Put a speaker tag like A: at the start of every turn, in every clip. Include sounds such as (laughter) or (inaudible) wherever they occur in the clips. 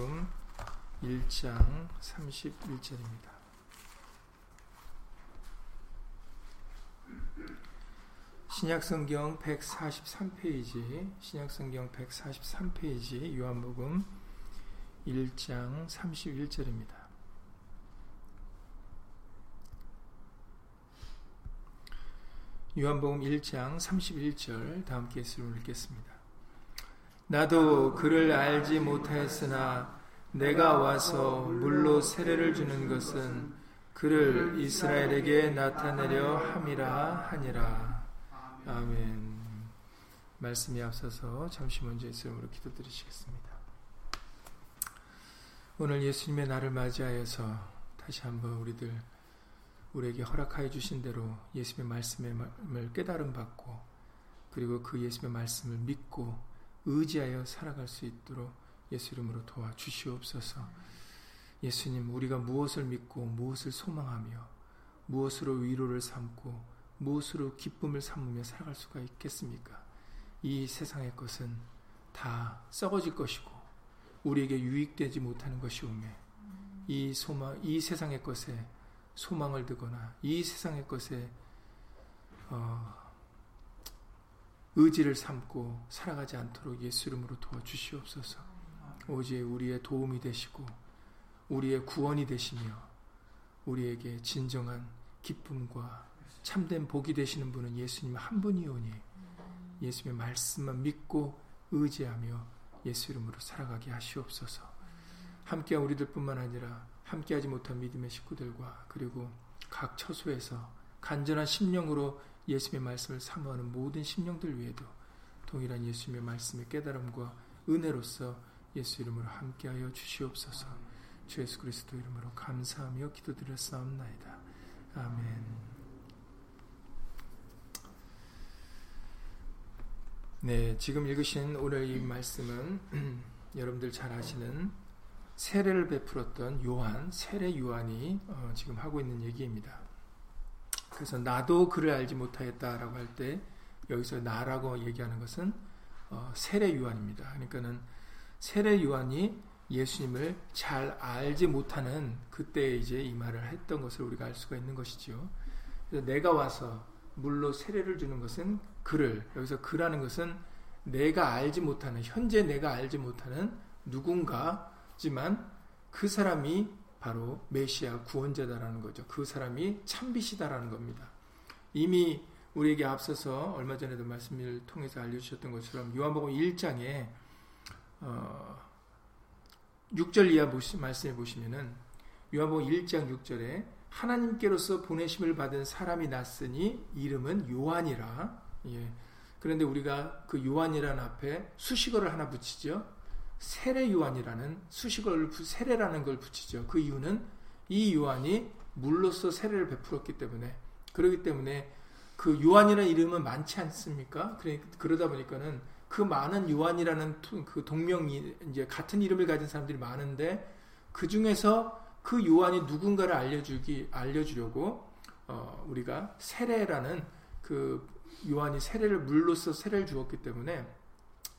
A: 요한복음 1장 31절입니다. 신약성경 143페이지, 신약성경 143페이지, 요한복음 1장 31절입니다. 요한복음 1장 31절 다 함께 예수를 읽겠습니다. 나도 그를 알지 못하였으나 내가 와서 물로 세례를 주는 것은 그를 이스라엘에게 나타내려 함이라 하니라. 아멘. 말씀이 앞서서 잠시 먼저 예수님으로 기도드리시겠습니다. 오늘 예수님의 날을 맞이하여서 다시 한번 우리들 우리에게 허락하여 주신 대로 예수님의 말씀을 깨달음 받고 그리고 그 예수님의 말씀을 믿고 의지하여 살아갈 수 있도록 예수 이름으로 도와 주시옵소서. 예수님, 우리가 무엇을 믿고 무엇을 소망하며 무엇으로 위로를 삼고 무엇으로 기쁨을 삼으며 살아갈 수가 있겠습니까? 이 세상의 것은 다 썩어질 것이고 우리에게 유익되지 못하는 것이 오매 이 소망, 이 세상의 것에 소망을 두거나 이 세상의 것에 어, 의지를 삼고 살아가지 않도록 예수 이름으로 도와주시옵소서. 오직 우리의 도움이 되시고 우리의 구원이 되시며 우리에게 진정한 기쁨과 참된 복이 되시는 분은 예수님 한 분이오니 예수님의 말씀만 믿고 의지하며 예수 이름으로 살아가게 하시옵소서. 함께 우리들뿐만 아니라 함께하지 못한 믿음의 식구들과 그리고 각 처소에서 간절한 심령으로 예수님의 말씀을 사모하는 모든 심령들 위에도 동일한 예수님의 말씀의 깨달음과 은혜로서 예수 이름으로 함께하여 주시옵소서. 주 예수 그리스도 이름으로 감사하며 기도드렸사옵나이다. 아멘. 네, 지금 읽으신 오늘 이 말씀은 (clears throat) 여러분들 잘 아시는 세례를 베풀었던 요한, 세례 요한이 어, 지금 하고 있는 얘기입니다. 그래서 나도 그를 알지 못하였다라고 할 때 여기서 나라고 얘기하는 것은 어, 세례 요한입니다. 그러니까는 세례 요한이 예수님을 잘 알지 못하는 그때 이제 이 말을 했던 것을 우리가 알 수가 있는. 그래서 내가 와서 물로 세례를 주는 것은 그를 여기서 그라는 것은 내가 알지 못하는 현재 내가 알지 못하는 누군가지만 그 사람이 바로 메시아 구원자다라는 거죠. 그 사람이 참빛이다라는 겁니다. 이미 우리에게 앞서서 얼마 전에도 말씀을 통해서 알려주셨던 것처럼 요한복음 1장에 어, 6절 이하 말씀해 보시면은 요한복음 1장 6절에 하나님께로서 보내심을 받은 사람이 났으니 이름은 요한이라. 예. 그런데 우리가 그 요한이라는 앞에 수식어를 하나 붙이죠. 세례 요한이라는 수식어를 세례라는 걸 붙이죠. 그 이유는 이 요한이 물로서 세례를 베풀었기 때문에 그러기 때문에 그 요한이라는 이름은 많지 않습니까? 그러다 보니까는 그 많은 요한이라는 그 동명이 이제 같은 이름을 가진 사람들이 많은데 그 중에서 그 요한이 누군가를 알려주기 알려주려고 어, 우리가 세례라는 그 요한이 세례를 물로서 세례를 주었기 때문에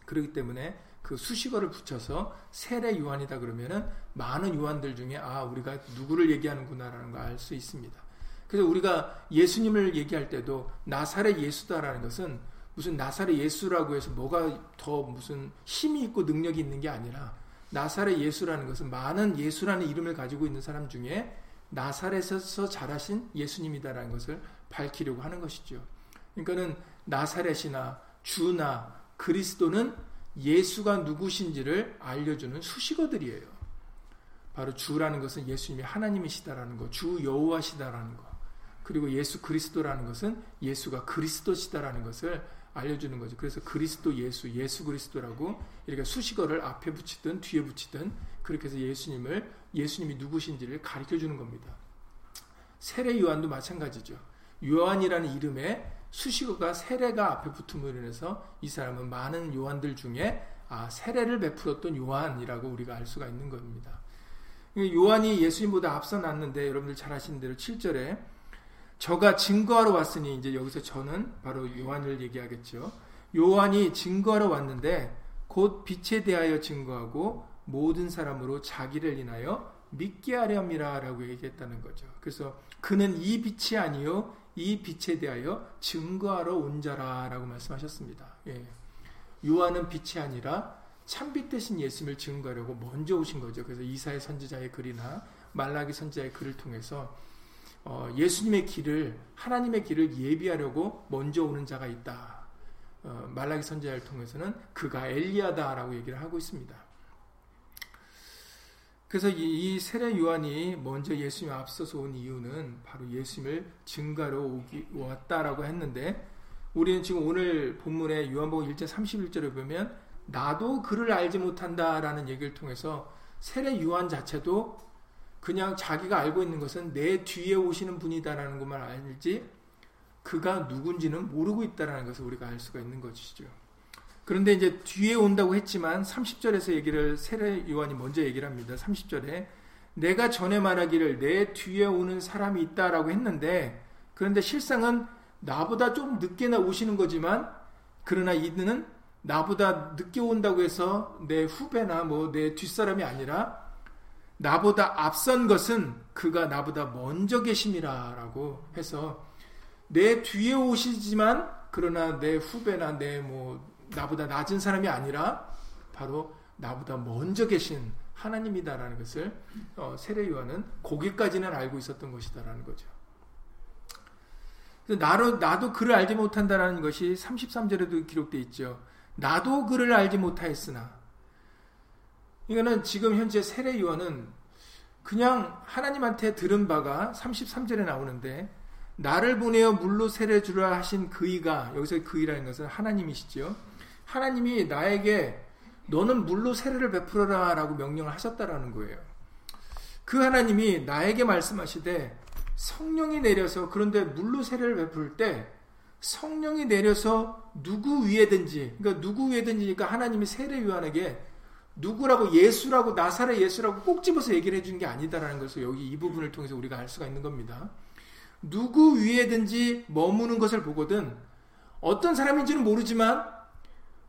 A: 그러기 때문에 그 수식어를 붙여서 세례 요한이다 그러면은 많은 요한들 중에 아 우리가 누구를 얘기하는구나라는 걸 알 수 있습니다. 그래서 우리가 예수님을 얘기할 때도 나사렛 예수다라는 것은 무슨 나사렛 예수라고 해서 뭐가 더 무슨 힘이 있고 능력이 있는 게 아니라 나사렛 예수라는 것은 많은 예수라는 이름을 가지고 있는 사람 중에 나사렛에서 자라신 예수님이다라는 것을 밝히려고 하는 것이죠. 그러니까는 나사렛이나 주나 그리스도는 예수가 누구신지를 알려주는 수식어들이에요. 바로 주라는 것은 예수님이 하나님이시다라는 거, 주 여호와시다라는 거, 그리고 예수 그리스도라는 것은 예수가 그리스도시다라는 것을 알려주는 거죠. 그래서 그리스도 예수, 예수 그리스도라고 이렇게 수식어를 앞에 붙이든 뒤에 붙이든 그렇게 해서 예수님을 예수님이 누구신지를 가르쳐 주는 겁니다. 세례 요한도 마찬가지죠. 요한이라는 이름에 수식어가 세례가 앞에 붙음으로 인해서 이 사람은 많은 요한들 중에 아, 세례를 베풀었던 요한이라고 우리가 알 수가 있는 겁니다. 요한이 예수님보다 앞서 났는데 여러분들 잘 아시는 대로 7절에 저가 증거하러 왔으니 이제 여기서 저는 바로 요한을 얘기하겠죠. 요한이 증거하러 왔는데 곧 빛에 대하여 증거하고 모든 사람으로 자기를 인하여 믿게 하렴이라라고 얘기했다는 거죠. 그래서 그는 이 빛이 아니요 이 빛에 대하여 증거하러 온 자라라고 말씀하셨습니다. 예. 요한은 빛이 아니라 참빛 대신 예수님을 증거하려고 먼저 오신 거죠. 그래서 이사의 선지자의 글이나 말라기 선지자의 글을 통해서 어, 예수님의 길을 하나님의 길을 예비하려고 먼저 오는 자가 있다. 어, 말라기 선지자를 통해서는 그가 엘리야다라고 얘기를 하고 있습니다. 그래서 이, 이 세례 요한이 먼저 예수님 앞서서 온 이유는 바로 예수님을 증가로 오기, 왔다라고 했는데 우리는 지금 오늘 본문의 요한복음 1장 31절을 보면 나도 그를 알지 못한다라는 얘기를 통해서 세례 요한 자체도 그냥 자기가 알고 있는 것은 내 뒤에 오시는 분이다라는 것만 알지 그가 누군지는 모르고 있다라는 것을 우리가 알 수가 있는 것이죠. 그런데 이제 뒤에 온다고 했지만 30절에서 얘기를 세례 요한이 먼저 얘기를 합니다. 30절에 내가 전에 말하기를 내 뒤에 오는 사람이 있다라고 했는데 그런데 실상은 나보다 좀 늦게나 오시는 거지만 그러나 이는 나보다 늦게 온다고 해서 내 후배나 뭐 내 뒷사람이 아니라 나보다 앞선 것은 그가 나보다 먼저 계심이라라고 해서 내 뒤에 오시지만 그러나 내 후배나 내 뭐 나보다 낮은 사람이 아니라 바로 나보다 먼저 계신 하나님이다라는 것을 어, 세례 요한은 거기까지는 알고 있었던 것이다라는 거죠. 나로, 나도 그를 알지 못한다라는 것이 33절에도 기록되어 있죠. 나도 그를 알지 못하였으나. 이거는 지금 현재 세례 요한은 그냥 하나님한테 들은 바가 33절에 나오는데 나를 보내어 물로 세례 주라 하신 그이가 여기서 그이라는 것은 하나님이시죠. 하나님이 나에게 너는 물로 세례를 베풀어라 라고 명령을 하셨다라는 거예요. 그 하나님이 나에게 말씀하시되 성령이 내려서 그런데 물로 세례를 베풀 때 성령이 내려서 누구 위에든지 그러니까 누구 위에든지니까 하나님이 세례 요한에게 누구라고 예수라고 나사렛 예수라고 꼭 집어서 얘기를 해준 게 아니다라는 것을 여기 이 부분을 통해서 우리가 알 수가 있는 겁니다. 누구 위에든지 머무는 것을 보거든 어떤 사람인지는 모르지만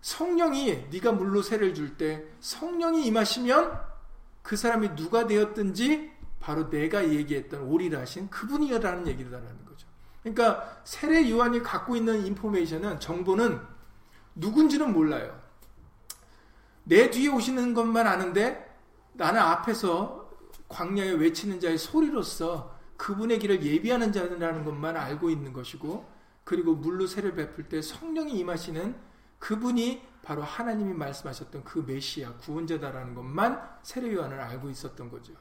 A: 성령이 네가 물로 세를 줄 때 성령이 임하시면 그 사람이 누가 되었든지 바로 내가 얘기했던 오리라 하신 그분이라는 얘기다라는 거죠. 그러니까 세례 요한이 갖고 있는 인포메이션은 정보는 누군지는 몰라요. 내 뒤에 오시는 것만 아는데 나는 앞에서 광야에 외치는 자의 소리로서 그분의 길을 예비하는 자라는 것만 알고 있는 것이고 그리고 물로 세를 베풀 때 성령이 임하시는 그분이 바로 하나님이 말씀하셨던 그 메시아 구원자다라는 것만 세례 요한은 알고 있었던 거죠.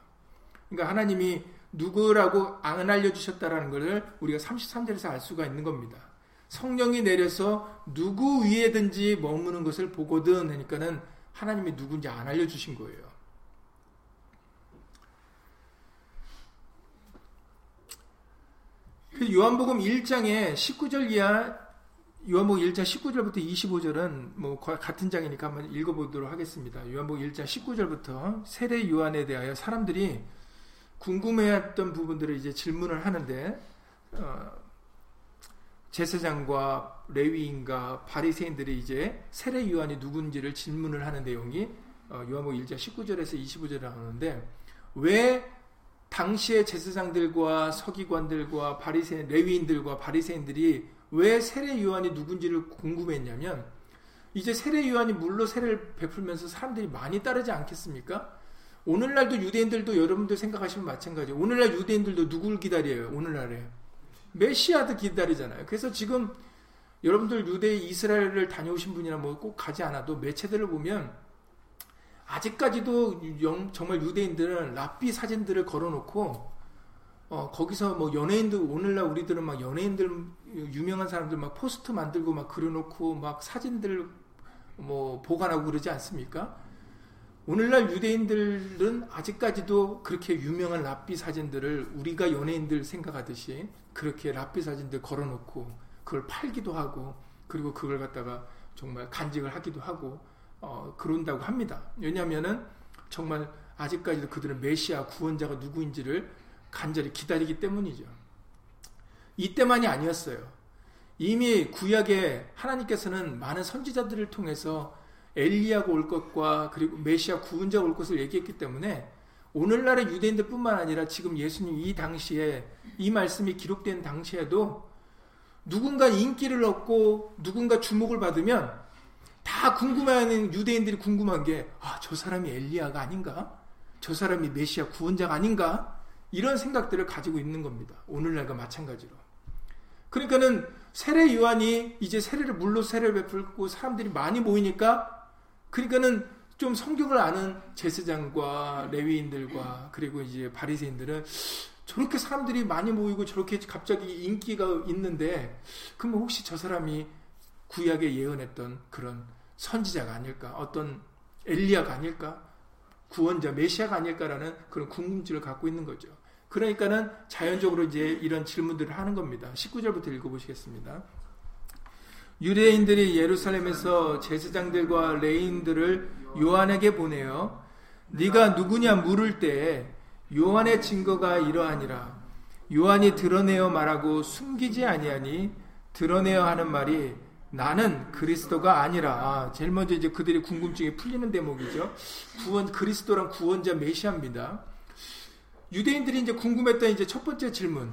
A: 그러니까 하나님이 누구라고 안 알려주셨다라는 것을 우리가 33절에서 알 수가 있는 겁니다. 성령이 내려서 누구 위에든지 머무는 것을 보거든 하니까는 하나님이 누군지 안 알려주신 거예요. 그 요한복음 1장에 19절 이하 요한복음 1장 19절부터 25절은 뭐 같은 장이니까 한번 읽어보도록 하겠습니다. 요한복음 1장 19절부터 세례 요한에 대하여 사람들이 궁금해했던 부분들을 이제 질문을 하는데 어, 제사장과 레위인과 바리새인들이 이제 세례 요한이 누군지를 질문을 하는 내용이 어, 요한복음 1장 19절에서 25절에 나오는데 왜 당시의 제사장들과 서기관들과 바리새인 레위인들과 바리새인들이 왜 세례 요한이 누군지를 궁금했냐면 이제 세례 요한이 물로 세례를 베풀면서 사람들이 많이 따르지 않겠습니까? 오늘날도 유대인들도 여러분들 생각하시면 마찬가지예요. 오늘날 유대인들도 누굴 기다려요? 오늘날에 메시아도 기다리잖아요. 그래서 지금 여러분들 유대 이스라엘을 다녀오신 분이나 뭐 꼭 가지 않아도 매체들을 보면 아직까지도 정말 유대인들은 랍비 사진들을 걸어놓고 어, 거기서 뭐 연예인들 오늘날 우리들은 막 연예인들 유명한 사람들 막 포스트 만들고 막 그려놓고 막 사진들 뭐 보관하고 그러지 않습니까? 오늘날 유대인들은 아직까지도 그렇게 유명한 랍비 사진들을 우리가 연예인들 생각하듯이 그렇게 랍비 사진들 걸어놓고 그걸 팔기도 하고 그리고 그걸 갖다가 정말 간직을 하기도 하고 어, 그런다고 합니다. 왜냐하면은 정말 아직까지도 그들은 메시아 구원자가 누구인지를 간절히 기다리기 때문이죠. 이때만이 아니었어요. 이미 구약에 하나님께서는 많은 선지자들을 통해서 엘리야가 올 것과 그리고 메시아 구원자가 올 것을 얘기했기 때문에 오늘날의 유대인들뿐만 아니라 지금 예수님 이 당시에 이 말씀이 기록된 당시에도 누군가 인기를 얻고 누군가 주목을 받으면 다 궁금해하는 유대인들이 궁금한 게 아, 저 사람이 엘리야가 아닌가? 저 사람이 메시아 구원자가 아닌가? 이런 생각들을 가지고 있는 겁니다. 오늘날과 마찬가지로. 그러니까는 세례 요한이 이제 세례를 물로 세례를 베풀고 사람들이 많이 모이니까 그러니까는 좀 성경을 아는 제사장과 레위인들과 그리고 이제 바리새인들은 저렇게 사람들이 많이 모이고 저렇게 갑자기 인기가 있는데 그럼 혹시 저 사람이 구약에 예언했던 그런 선지자가 아닐까 어떤 엘리야가 아닐까 구원자 메시아가 아닐까라는 그런 궁금증을 갖고 있는 거죠. 그러니까는 자연적으로 이제 이런 질문들을 하는 겁니다. 19절부터 읽어보시겠습니다. 유대인들이 예루살렘에서 제사장들과 레인들을 요한에게 보내어 네가 누구냐 물을 때 요한의 증거가 이러하니라 요한이 드러내어 말하고 숨기지 아니하니 드러내어 하는 말이 나는 그리스도가 아니라 아, 제일 먼저 이제 그들의 궁금증이 풀리는 대목이죠. 구원 그리스도란 구원자 메시아입니다. 유대인들이 이제 궁금했던 이제 첫 번째 질문.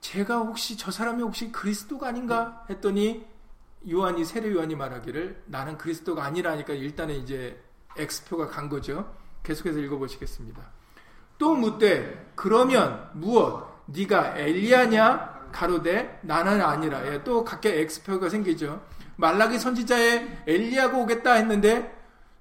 A: 제가 혹시 저 사람이 혹시 그리스도가 아닌가 했더니 요한이 세례 요한이 말하기를 나는 그리스도가 아니라니까 일단은 이제 X표가 간 거죠. 계속해서 읽어보시겠습니다. 또 묻되 그러면 무엇? 네가 엘리야냐? 가로되 나는 아니라. 예, 또 각각 X표가 생기죠. 말라기 선지자의 엘리야가 오겠다 했는데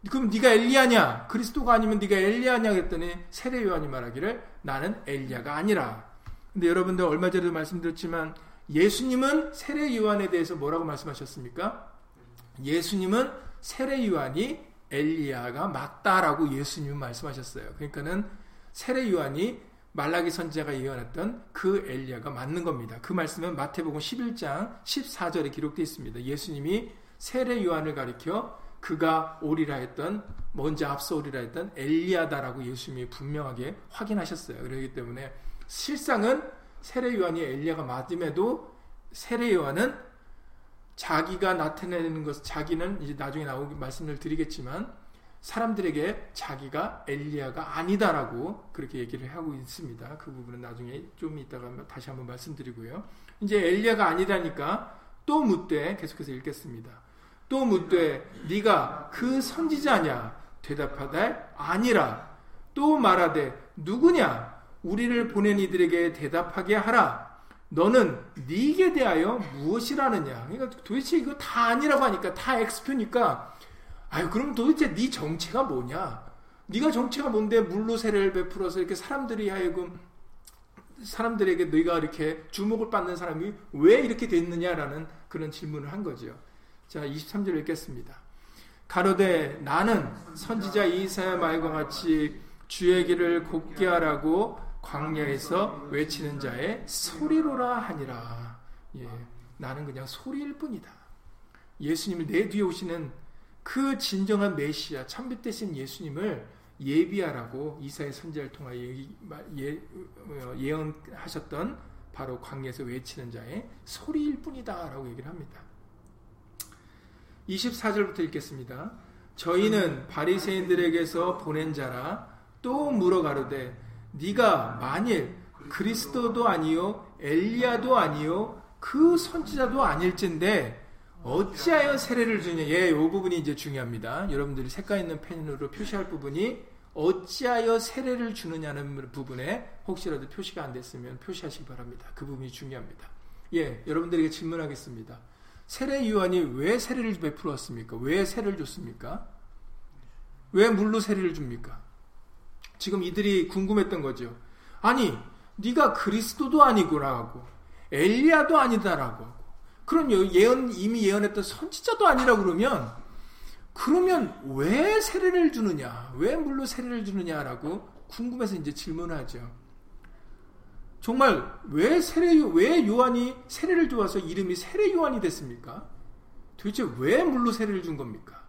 A: 그럼 네가 엘리야냐? 그리스도가 아니면 네가 엘리야냐 했더니 세례 요한이 말하기를 나는 엘리야가 아니라. 근데 여러분들 얼마 전에도 말씀드렸지만 예수님은 세례 요한에 대해서 뭐라고 말씀하셨습니까? 예수님은 세례 요한이 엘리야가 맞다라고 예수님은 말씀하셨어요. 그러니까는 세례 요한이 말라기 선지자가 예언했던 그 엘리야가 맞는 겁니다. 그 말씀은 마태복음 11장 14절에 기록되어 있습니다. 예수님이 세례 요한을 가리켜 그가 오리라 했던 먼저 앞서 오리라 했던 엘리야다라고 예수님이 분명하게 확인하셨어요. 그렇기 때문에 실상은 세례 요한이 엘리야가 맞음에도 세례 요한은 자기가 나타내는 것, 자기는 이제 나중에 나오기 말씀을 드리겠지만 사람들에게 자기가 엘리야가 아니다라고 그렇게 얘기를 하고 있습니다. 그 부분은 나중에 좀 이따가 다시 한번 말씀드리고요. 이제 엘리야가 아니라니까 또 묻되 계속해서 읽겠습니다. 또 묻되 네가 그 선지자냐 대답하되 아니라 또 말하되 누구냐 우리를 보낸 이들에게 대답하게 하라. 너는 네게 대하여 무엇이라느냐? 그러니까 도대체 이거 다 아니라고 하니까 다 X표니까 아유 그럼 도대체 네 정체가 뭐냐? 네가 정체가 뭔데 물로 세례를 베풀어서 이렇게 사람들이 하여금 사람들에게 네가 이렇게 주목을 받는 사람이 왜 이렇게 됐느냐라는 그런 질문을 한 거죠. 자, 23절 읽겠습니다. 가로되 나는 선지자 이사야 말과 같이 주의 길을 곱게 하라고 광야에서 외치는 자의 소리로라 하니라. 예, 나는 그냥 소리일 뿐이다. 예수님을 내 뒤에 오시는 그 진정한 메시아, 참빛 대신 예수님을 예비하라고 이사의 선지자를 통하여 예, 어, 예언하셨던 바로 광야에서 외치는 자의 소리일 뿐이다 라고 얘기를 합니다. 24절부터 읽겠습니다. 저희는 바리새인들에게서 보낸 자라 또 물어 가로되 네가 만일 그리스도도 아니요 엘리야도 아니요 그 선지자도 아닐진데 어찌하여 세례를 주냐? 예, 이 부분이 이제 중요합니다. 여러분들이 색깔 있는 펜으로 표시할 부분이 어찌하여 세례를 주느냐는 부분에 혹시라도 표시가 안 됐으면 표시하시기 바랍니다. 그 부분이 중요합니다. 예, 여러분들에게 질문하겠습니다. 세례 요한이 왜 세례를 베풀었습니까? 왜 세례를 줬습니까? 왜 물로 세례를 줍니까? 지금 이들이 궁금했던 거죠. 아니, 네가 그리스도도 아니구나 하고 엘리야도 아니다라고 하고 그럼 예언 이미 예언했던 선지자도 아니라 그러면 그러면 왜 세례를 주느냐? 왜 물로 세례를 주느냐라고 궁금해서 이제 질문하죠. 정말 왜 세례 왜 요한이 세례를 주어서 이름이 세례 요한이 됐습니까? 도대체 왜 물로 세례를 준 겁니까?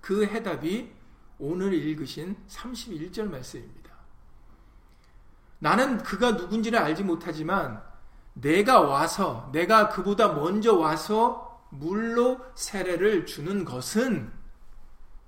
A: 그 해답이 오늘 읽으신 31절 말씀입니다. 나는 그가 누군지를 알지 못하지만 내가 와서 내가 그보다 먼저 와서 물로 세례를 주는 것은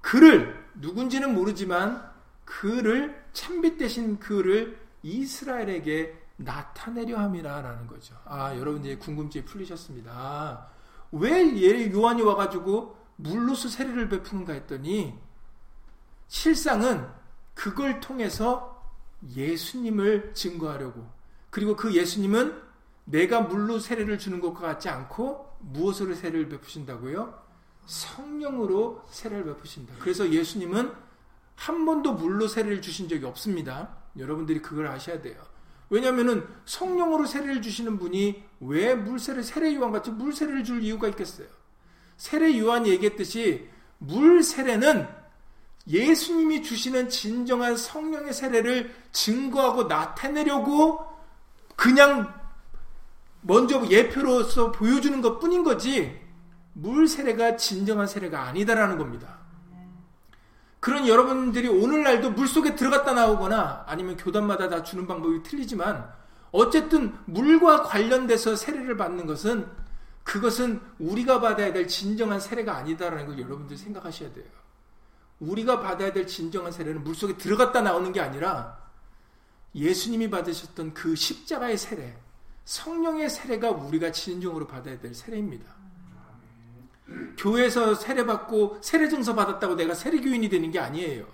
A: 그를 누군지는 모르지만 그를 참빛 대신 그를 이스라엘에게 나타내려 함이라라는 거죠. 아, 여러분들이 궁금증이 풀리셨습니다. 아, 왜 요한이 와가지고 물로서 세례를 베푸는가 했더니 실상은 그걸 통해서 예수님을 증거하려고 그리고 그 예수님은 내가 물로 세례를 주는 것과 같지 않고 무엇으로 세례를 베푸신다고요? 성령으로 세례를 베푸신다. 그래서 예수님은 한 번도 물로 세례를 주신 적이 없습니다. 여러분들이 그걸 아셔야 돼요. 왜냐하면 성령으로 세례를 주시는 분이 왜 물세례 세례 요한 같이 물세례를 줄 이유가 있겠어요? 세례 요한이 얘기했듯이 물세례는 예수님이 주시는 진정한 성령의 세례를 증거하고 나타내려고 그냥 먼저 예표로서 보여주는 것 뿐인 거지 물 세례가 진정한 세례가 아니다라는 겁니다. 그런 여러분들이 오늘날도 물 속에 들어갔다 나오거나 아니면 교단마다 다 주는 방법이 틀리지만 어쨌든 물과 관련돼서 세례를 받는 것은 그것은 우리가 받아야 될 진정한 세례가 아니다라는 걸 여러분들이 생각하셔야 돼요. 우리가 받아야 될 진정한 세례는 물 속에 들어갔다 나오는 게 아니라 예수님이 받으셨던 그 십자가의 세례, 성령의 세례가 우리가 진정으로 받아야 될 세례입니다. 교회에서 세례 받고 세례 증서 받았다고 내가 세례 교인이 되는 게 아니에요.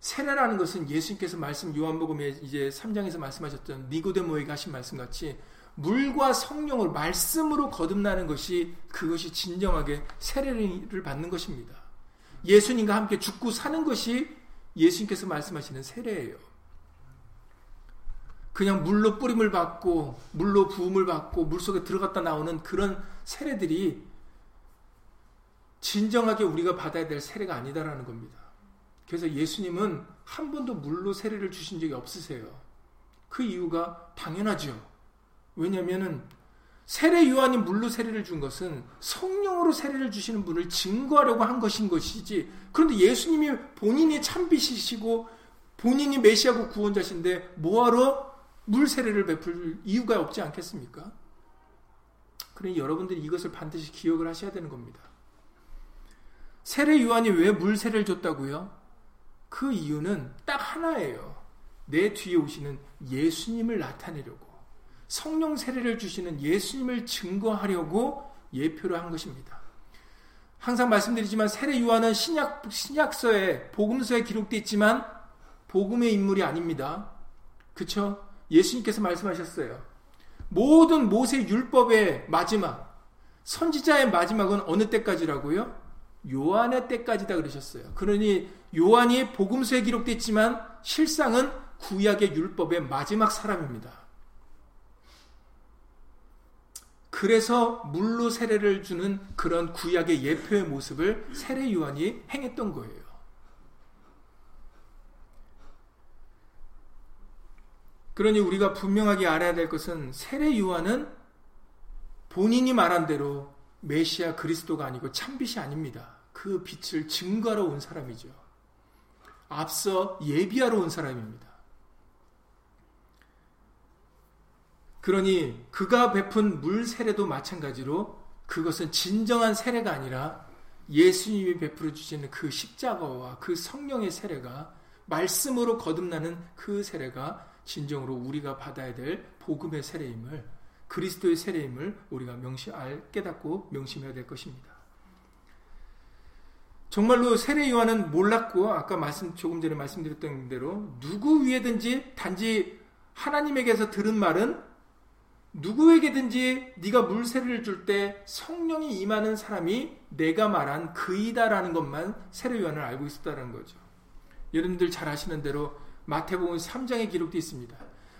A: 세례라는 것은 예수님께서 말씀 요한복음에 이제 3장에서 말씀하셨던 니고데모에게 하신 말씀 같이 물과 성령을 말씀으로 거듭나는 것이 그것이 진정하게 세례를 받는 것입니다. 예수님과 함께 죽고 사는 것이 예수님께서 말씀하시는 세례예요. 그냥 물로 뿌림을 받고 물로 부음을 받고 물 속에 들어갔다 나오는 그런 세례들이 진정하게 우리가 받아야 될 세례가 아니다라는 겁니다. 그래서 예수님은 한 번도 물로 세례를 주신 적이 없으세요. 그 이유가 당연하죠. 왜냐하면 세례 요한이 물로 세례를 준 것은 성령으로 세례를 주시는 분을 증거하려고 한 것인 것이지. 그런데 예수님이 본인이 참빛이시고 본인이 메시아고 구원자신데 뭐하러 물 세례를 베풀 이유가 없지 않겠습니까? 그러니 여러분들이 이것을 반드시 기억을 하셔야 되는 겁니다. 세례 요한이 왜 물 세례를 줬다고요? 그 이유는 딱 하나예요. 내 뒤에 오시는 예수님을 나타내려고 성령 세례를 주시는 예수님을 증거하려고 예표를 한 것입니다. 항상 말씀드리지만 세례 요한은 신약 신약서에 복음서에 기록되어 있지만 복음의 인물이 아닙니다. 그렇죠? 예수님께서 말씀하셨어요. 모든 모세 율법의 마지막, 선지자의 마지막은 어느 때까지라고요? 요한의 때까지다 그러셨어요. 그러니 요한이 복음서에 기록됐지만 실상은 구약의 율법의 마지막 사람입니다. 그래서 물로 세례를 주는 그런 구약의 예표의 모습을 세례 요한이 행했던 거예요. 그러니 우리가 분명하게 알아야 될 것은 세례 요한은 본인이 말한 대로 메시아 그리스도가 아니고 참빛이 아닙니다. 그 빛을 증거하러 온 사람이죠. 앞서 예비하러 온 사람입니다. 그러니 그가 베푼 물 세례도 마찬가지로 그것은 진정한 세례가 아니라 예수님이 베풀어 주시는 그 십자가와 그 성령의 세례가 말씀으로 거듭나는 그 세례가 진정으로 우리가 받아야 될 복음의 세례임을 그리스도의 세례임을 우리가 명시 알 깨닫고 명심해야 될 것입니다. 정말로 세례 요한은 몰랐고 아까 말씀 조금 전에 말씀드렸던 대로 누구 위에든지 단지 하나님에게서 들은 말은 누구에게든지 네가 물 세례를 줄 때 성령이 임하는 사람이 내가 말한 그이다라는 것만 세례 요한을 알고 있었다는 거죠. 여러분들 잘 아시는 대로 마태복음 3장에 기록되어 있습니다.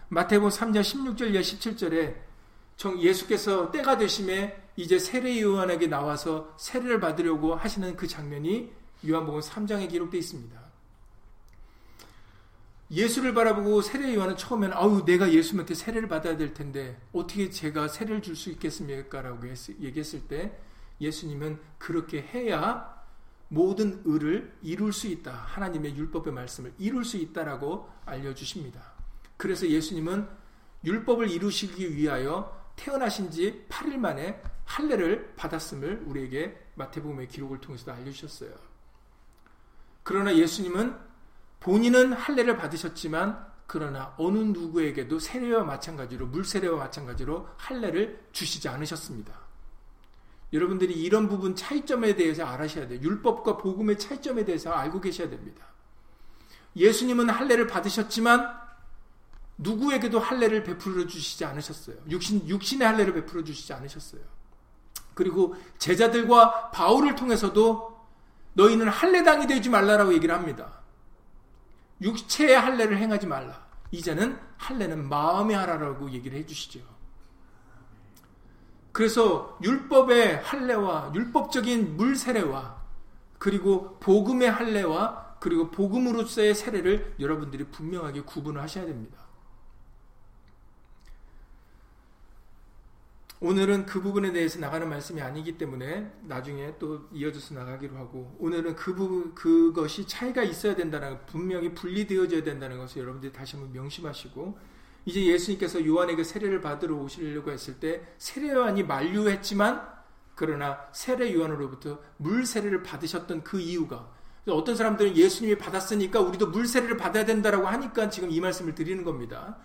A: 마태복음 3장 16절 17절에 예수께서 때가 되심에 이제 세례 요한에게 나와서 세례를 받으려고 하시는 그 장면이 요한복음 3장에 기록되어 있습니다. 예수를 바라보고 세례 요한은 처음에는 아우 내가 예수님한테 세례를 받아야 될 텐데 어떻게 제가 세례를 줄 수 있겠습니까라고 얘기했을 때 예수님은 그렇게 해야 모든 의를 이룰 수 있다. 하나님의 율법의 말씀을 이룰 수 있다라고 알려주십니다. 그래서 예수님은 율법을 이루시기 위하여 태어나신 지 8일 만에 할례를 받았음을 우리에게 마태복음의 기록을 통해서도 알려주셨어요. 그러나 예수님은 본인은 할례를 받으셨지만 그러나 어느 누구에게도 세례와 마찬가지로 물세례와 마찬가지로 할례를 주시지 않으셨습니다. 여러분들이 이런 부분 차이점에 대해서 알아셔야 돼요. 율법과 복음의 차이점에 대해서 알고 계셔야 됩니다. 예수님은 할례를 받으셨지만 누구에게도 할례를 베풀어 주시지 않으셨어요. 육신 육신의 할례를 베풀어 주시지 않으셨어요. 그리고 제자들과 바울을 통해서도 너희는 할례당이 되지 말라라고 얘기를 합니다. 육체의 할례를 행하지 말라. 이제는 할례는 마음의 하라라고 얘기를 해 주시죠. 그래서 율법의 할례와 율법적인 물 세례와 그리고 복음의 할례와 그리고 복음으로서의 세례를 여러분들이 분명하게 구분을 하셔야 됩니다. 오늘은 그 부분에 대해서 나가는 말씀이 아니기 때문에 나중에 또 이어져서 나가기로 하고 오늘은 그 부분 그것이 차이가 있어야 된다는 분명히 분리되어져야 된다는 것을 여러분들이 다시 한번 명심하시고 이제 예수님께서 요한에게 세례를 받으러 오시려고 했을 때 세례 요한이 만류했지만 그러나 세례 요한으로부터 물 세례를 받으셨던 그 이유가 어떤 사람들은 예수님이 받았으니까 우리도 물 세례를 받아야 된다라고 하니까 지금 이 말씀을 드리는 겁니다.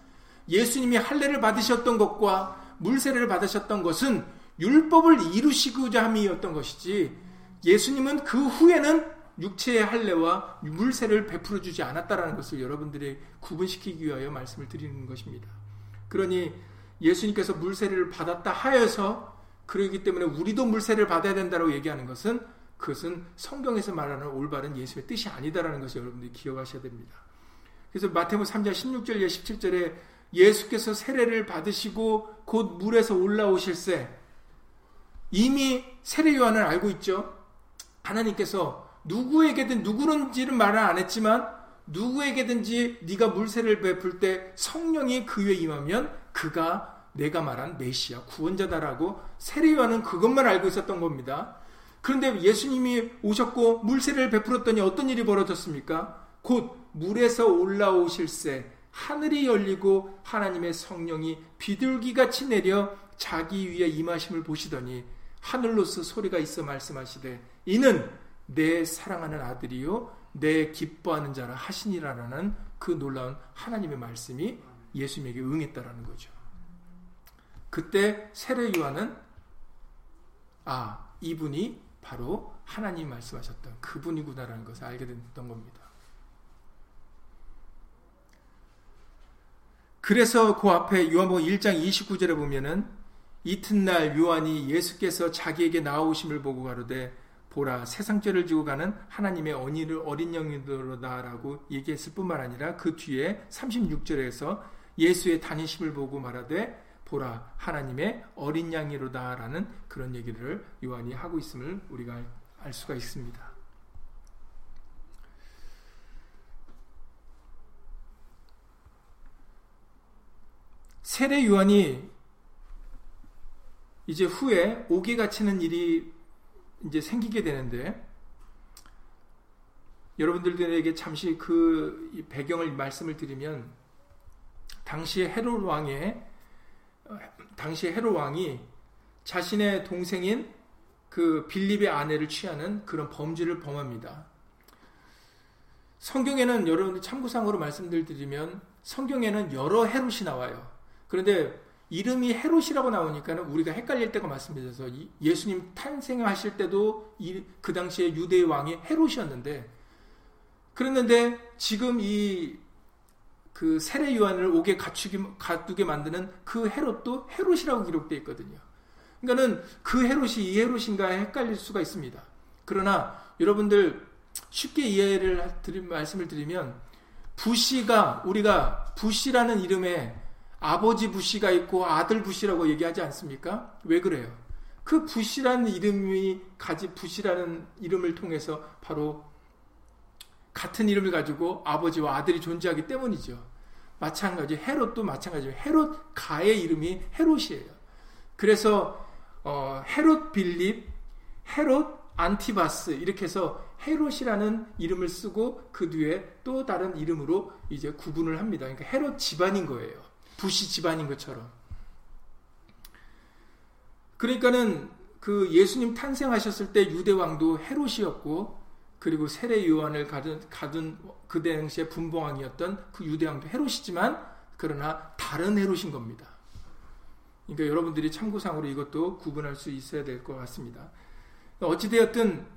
A: 예수님이 할례를 받으셨던 것과 물 세례를 받으셨던 것은 율법을 이루시고자 함이었던 것이지 예수님은 그 후에는 육체의 할례와 물세를 베풀어 주지 않았다라는 것을 여러분들이 구분시키기 위하여 말씀을 드리는 것입니다. 그러니 예수님께서 물세례를 받았다 하여서 그러기 때문에 우리도 물세례를 받아야 된다고 얘기하는 것은 그것은 성경에서 말하는 올바른 예수의 뜻이 아니다라는 것을 여러분들이 기억하셔야 됩니다. 그래서 마태복음 3장 16절 17절에 예수께서 세례를 받으시고 곧 물에서 올라오실새 이미 세례 요한을 알고 있죠. 하나님께서 누구에게든 누구는지는 말을 안 했지만 누구에게든지 네가 물세를 베풀 때 성령이 그 위에 임하면 그가 내가 말한 메시아 구원자다라고 세례 요한은 그것만 알고 있었던 겁니다. 그런데 예수님이 오셨고 물세를 베풀었더니 어떤 일이 벌어졌습니까? 곧 물에서 올라오실새 하늘이 열리고 하나님의 성령이 비둘기같이 내려 자기 위에 임하심을 보시더니 하늘로서 소리가 있어 말씀하시되 이는 내 사랑하는 아들이요 내 기뻐하는 자라 하시니라라는 그 놀라운 하나님의 말씀이 예수님에게 응했다라는 거죠. 그때 세례 요한은 아 이분이 바로 하나님 말씀하셨던 그분이구나라는 것을 알게 됐던 겁니다. 그래서 그 앞에 요한복음 1장 29절에 보면은 이튿날 요한이 예수께서 자기에게 나오심을 보고 가로되 보라 세상죄를 지고 가는 하나님의 어린을 어린 영이로다라고 얘기했을 뿐만 아니라 그 뒤에 36절에서 예수의 다니심을 보고 말하되 보라 하나님의 어린 양이로다라는 그런 얘기를 요한이 하고 있음을 우리가 알 수가 있습니다. 세례 요한이 이제 후에 옥에 갇히는 일이 이제 생기게 되는데 여러분들에게 잠시 그 배경을 말씀을 드리면 당시 헤롯 왕의 당시 헤롯 왕이 자신의 동생인 그 빌립의 아내를 취하는 그런 범죄를 범합니다. 성경에는 여러분들 참고상으로 말씀드리면 성경에는 여러 헤롯이 나와요. 그런데 이름이 헤롯이라고 나오니까는 우리가 헷갈릴 때가 많습니다. 그래서 예수님 탄생하실 때도 그 당시에 유대의 왕이 헤롯이었는데 그랬는데 지금 이 그 세례 요한을 옥에 갖추게 가두게 만드는 그 헤롯도 헤롯이라고 기록되어 있거든요. 그러니까는 그 헤롯이 이 헤롯인가 헷갈릴 수가 있습니다. 그러나 여러분들 쉽게 이해를 드리, 말씀을 드리면 부시가 우리가 부시라는 이름에 아버지 부시가 있고 아들 부시라고 얘기하지 않습니까? 왜 그래요? 그 부시라는 이름이 가지 부시라는 이름을 통해서 바로 같은 이름을 가지고 아버지와 아들이 존재하기 때문이죠. 마찬가지 헤롯도 마찬가지예요. 헤롯 가의 이름이 헤롯이에요. 그래서 어, 헤롯 빌립, 헤롯 안티바스 이렇게 해서 헤롯이라는 이름을 쓰고 그 뒤에 또 다른 이름으로 이제 구분을 합니다. 그러니까 헤롯 집안인 거예요. 부시 집안인 것처럼. 그러니까는 그 예수님 탄생하셨을 때 유대 왕도 헤롯이었고 그리고 세례 요한을 가둔, 가둔 그 당시에 분봉왕이었던 그 유대 왕도 헤롯이지만 그러나 다른 헤롯인 겁니다. 그러니까 여러분들이 참고상으로 이것도 구분할 수 있어야 될 것 같습니다. 어찌되었든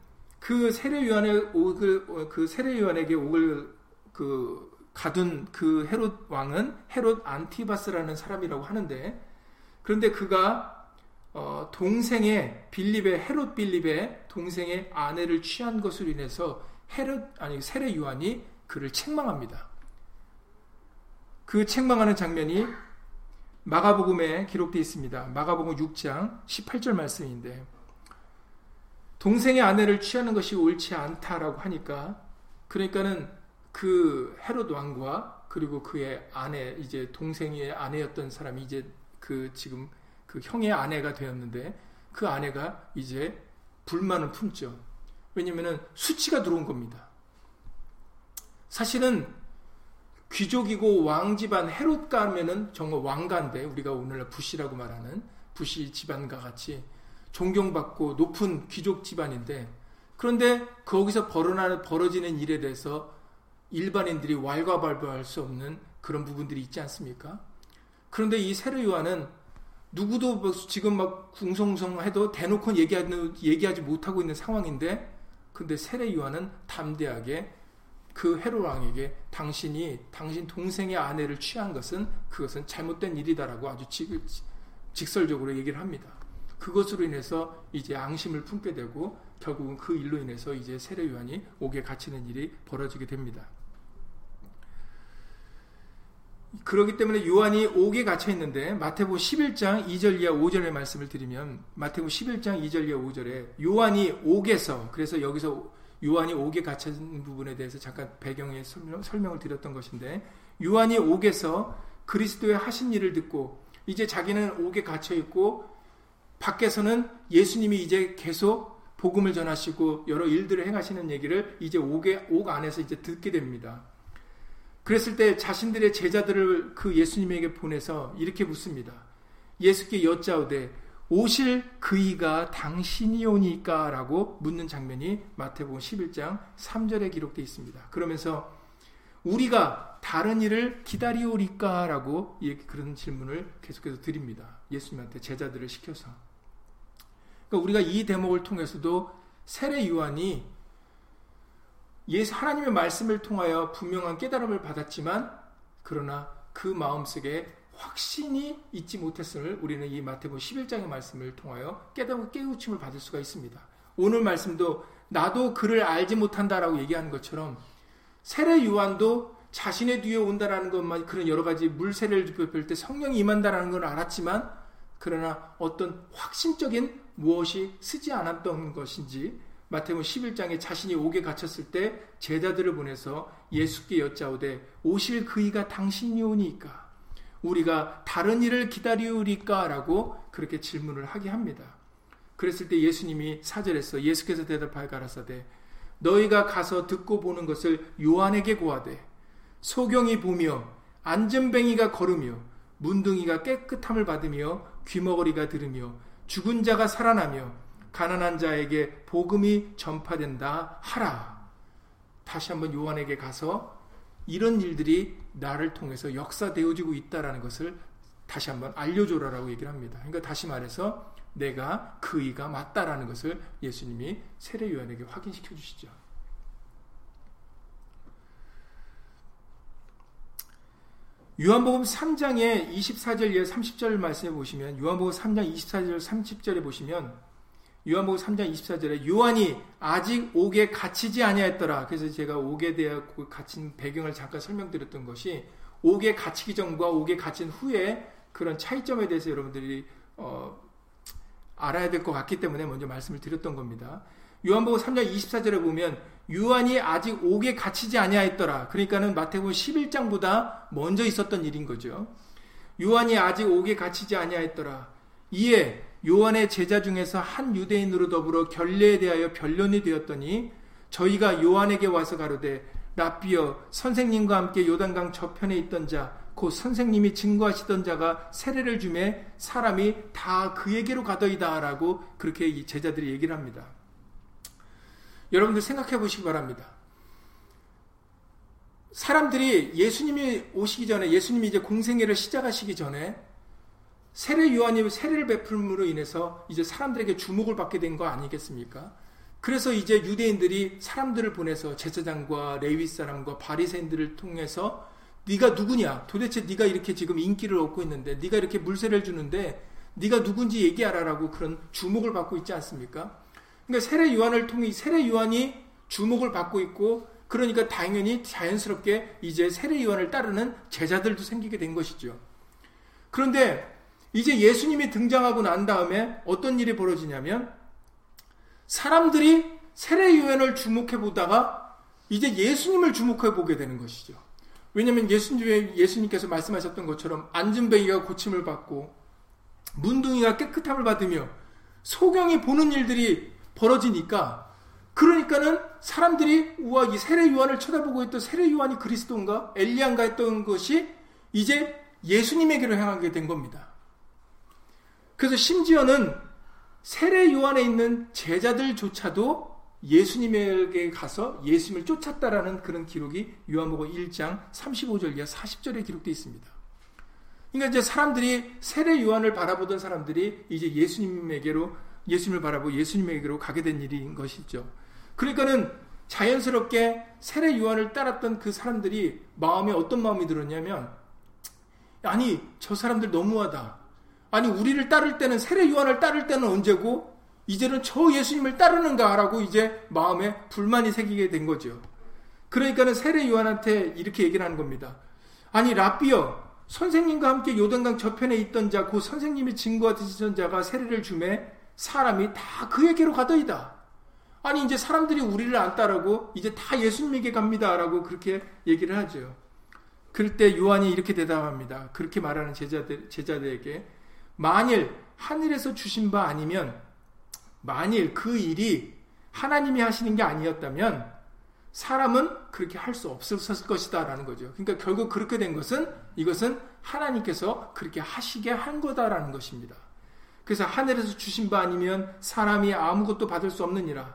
A: 그 세례 요한의 옥을 그 세례 요한에게 옥을 그 가둔 그 헤롯 왕은 헤롯 안티바스라는 사람이라고 하는데 그런데 그가 어, 동생의 빌립의 헤롯 빌립의 동생의 아내를 취한 것으로 인해서 헤롯 아니 세례 요한이 그를 책망합니다. 그 책망하는 장면이 마가복음에 기록되어 있습니다. 마가복음 6장 18절 말씀인데 동생의 아내를 취하는 것이 옳지 않다라고 하니까 그러니까는 그 헤롯 왕과 그리고 그의 아내 이제 동생의 아내였던 사람이 이제 그 지금 그 형의 아내가 되었는데 그 아내가 이제 불만을 품죠. 왜냐면은 수치가 들어온 겁니다. 사실은 귀족이고 왕 집안 헤롯가 하면은 정말 왕가인데 우리가 오늘날 부시라고 말하는 부시 집안과 같이 존경받고 높은 귀족 집안인데 그런데 거기서 벌어지는 일에 대해서 일반인들이 왈가발부할 수 없는 그런 부분들이 있지 않습니까? 그런데 이 세례 요한은 누구도 뭐 지금 막 궁성성해도 대놓고 얘기하지, 얘기하지 못하고 있는 상황인데 근데 세례 요한은 담대하게 그 헤롯 왕에게 당신이 당신 동생의 아내를 취한 것은 그것은 잘못된 일이다라고 아주 직, 직설적으로 얘기를 합니다. 그것으로 인해서 이제 앙심을 품게 되고 결국은 그 일로 인해서 이제 세례 요한이 옥에 갇히는 일이 벌어지게 됩니다. 그렇기 때문에 요한이 옥에 갇혀 있는데 마태복음 11장 2절 이하 5절의 말씀을 드리면 마태복음 11장 2절 이하 5절에 요한이 옥에서 그래서 여기서 요한이 옥에 있는 부분에 대해서 잠깐 배경에 설명을 드렸던 것인데 요한이 옥에서 그리스도의 하신 일을 듣고 이제 자기는 옥에 갇혀 있고 밖에서는 예수님이 이제 계속 복음을 전하시고 여러 일들을 행하시는 얘기를 이제 옥에 옥 안에서 이제 듣게 됩니다. 그랬을 때 자신들의 제자들을 그 예수님에게 보내서 이렇게 묻습니다. 예수께 여짜오되 오실 그이가 당신이오니까 라고 묻는 장면이 마태복음 11장 3절에 기록되어 있습니다. 그러면서 우리가 다른 일을 기다리오리까 라고 그런 질문을 계속해서 드립니다. 예수님한테 제자들을 시켜서. 그러니까 우리가 이 대목을 통해서도 세례 요한이 예수 하나님의 말씀을 통하여 분명한 깨달음을 받았지만 그러나 그 마음속에 확신이 있지 못했음을 우리는 이 마태복음 11장의 말씀을 통하여 깨닫고 깨우침을 받을 수가 있습니다. 오늘 말씀도 나도 그를 알지 못한다라고 얘기하는 것처럼 세례 요한도 자신의 뒤에 온다라는 것만 그런 여러 가지 물세례를 볼때 성령이 임한다라는 걸 알았지만 그러나 어떤 확신적인 무엇이 쓰지 않았던 것인지 마태복음 11장에 자신이 옥에 갇혔을 때 제자들을 보내서 예수께 여짜오되 오실 그이가 당신이 오니까 우리가 다른 일을 기다리우리까라고 그렇게 질문을 하게 합니다. 그랬을 때 예수님이 사절에서 예수께서 대답하여 가라사대 너희가 가서 듣고 보는 것을 요한에게 고하되 소경이 보며 안전뱅이가 걸으며 문둥이가 깨끗함을 받으며 귀머거리가 들으며 죽은 자가 살아나며 가난한 자에게 복음이 전파된다 하라. 다시 한번 요한에게 가서 이런 일들이 나를 통해서 역사되어지고 있다라는 것을 다시 한번 알려줘라라고 얘기를 합니다. 그러니까 다시 말해서 내가 그 의가 맞다라는 것을 예수님이 세례 요한에게 확인시켜 주시죠. 요한복음 3장의 24절 예 30절 말씀해 보시면 요한복음 3장 24절 30절에 보시면 요한복음 3장 24절에 요한이 아직 옥에 갇히지 아니하였더라. 그래서 제가 옥에 대한 그 갇힌 배경을 잠깐 설명드렸던 것이 옥에 갇히기 전과 옥에 갇힌 후에 그런 차이점에 대해서 여러분들이 어, 알아야 될 것 같기 때문에 먼저 말씀을 드렸던 겁니다. 요한복음 3장 24절에 보면 요한이 아직 옥에 갇히지 아니하였더라. 그러니까는 마태복음 11장보다 먼저 있었던 일인 거죠. 요한이 아직 옥에 갇히지 아니하였더라. 이에 요한의 제자 중에서 한 유대인으로 더불어 결례에 대하여 변론이 되었더니 저희가 요한에게 와서 가로되 라비어 선생님과 함께 요단강 저편에 있던 자, 곧 선생님이 증거하시던 자가 세례를 주매 사람이 다 그에게로 가더이다라고 그렇게 제자들이 얘기를 합니다. 여러분들 생각해 보시기 바랍니다. 사람들이 예수님이 오시기 전에 예수님이 이제 공생애를 시작하시기 전에 세례 요한이 세례를 베풀므로 인해서 이제 사람들에게 주목을 받게 된 거 아니겠습니까? 그래서 이제 유대인들이 사람들을 보내서 제사장과 레위 사람과 바리새인들을 통해서 네가 누구냐? 도대체 네가 이렇게 지금 인기를 얻고 있는데 네가 이렇게 물세를 주는데 네가 누군지 얘기하라라고 그런 주목을 받고 있지 않습니까? 그러니까 세례 요한을 통해 세례 요한이 주목을 받고 있고 그러니까 당연히 자연스럽게 이제 세례 요한을 따르는 제자들도 생기게 된 것이죠. 그런데 이제 예수님이 등장하고 난 다음에 어떤 일이 벌어지냐면 사람들이 세례 요한을 주목해 보다가 이제 예수님을 주목해 보게 되는 것이죠. 왜냐하면 예수님, 예수님께서 말씀하셨던 것처럼 안전뱅이가 고침을 받고 문둥이가 깨끗함을 받으며 소경이 보는 일들이 벌어지니까 그러니까는 사람들이 우와 이 세례 요한을 쳐다보고 있던 세례 요한이 그리스도인가 엘리안가 했던 것이 이제 예수님에게로 향하게 된 겁니다. 그래서 심지어는 세례 요한에 있는 제자들조차도 예수님에게 가서 예수님을 쫓았다라는 그런 기록이 요한복음 1장 35절 이하 40절에 기록되어 있습니다. 그러니까 이제 사람들이 세례 요한을 바라보던 사람들이 이제 예수님에게로 예수님을 바라보고 예수님에게로 가게 된 일인 것이죠. 그러니까는 자연스럽게 세례 요한을 따랐던 그 사람들이 마음에 어떤 마음이 들었냐면 아니 저 사람들 너무하다. 아니 우리를 따를 때는 세례 요한을 따를 때는 언제고 이제는 저 예수님을 따르는가라고 이제 마음에 불만이 생기게 된 거죠. 그러니까는 세례 요한한테 이렇게 얘기를 하는 겁니다. 아니 라비어 선생님과 함께 요단강 저편에 있던 자, 그 선생님이 증거하시던 자가 세례를 주매 사람이 다 그에게로 가더이다. 아니 이제 사람들이 우리를 안 따르고 이제 다 예수님에게 갑니다라고 그렇게 얘기를 하죠. 그럴 때 요한이 이렇게 대답합니다. 그렇게 말하는 제자들 제자들에게 만일 하늘에서 주신 바 아니면 만일 그 일이 하나님이 하시는 게 아니었다면 사람은 그렇게 할 수 없었을 것이다라는 거죠. 그러니까 결국 그렇게 된 것은 이것은 하나님께서 그렇게 하시게 한 거다라는 것입니다. 그래서 하늘에서 주신 바 아니면 사람이 아무것도 받을 수 없느니라.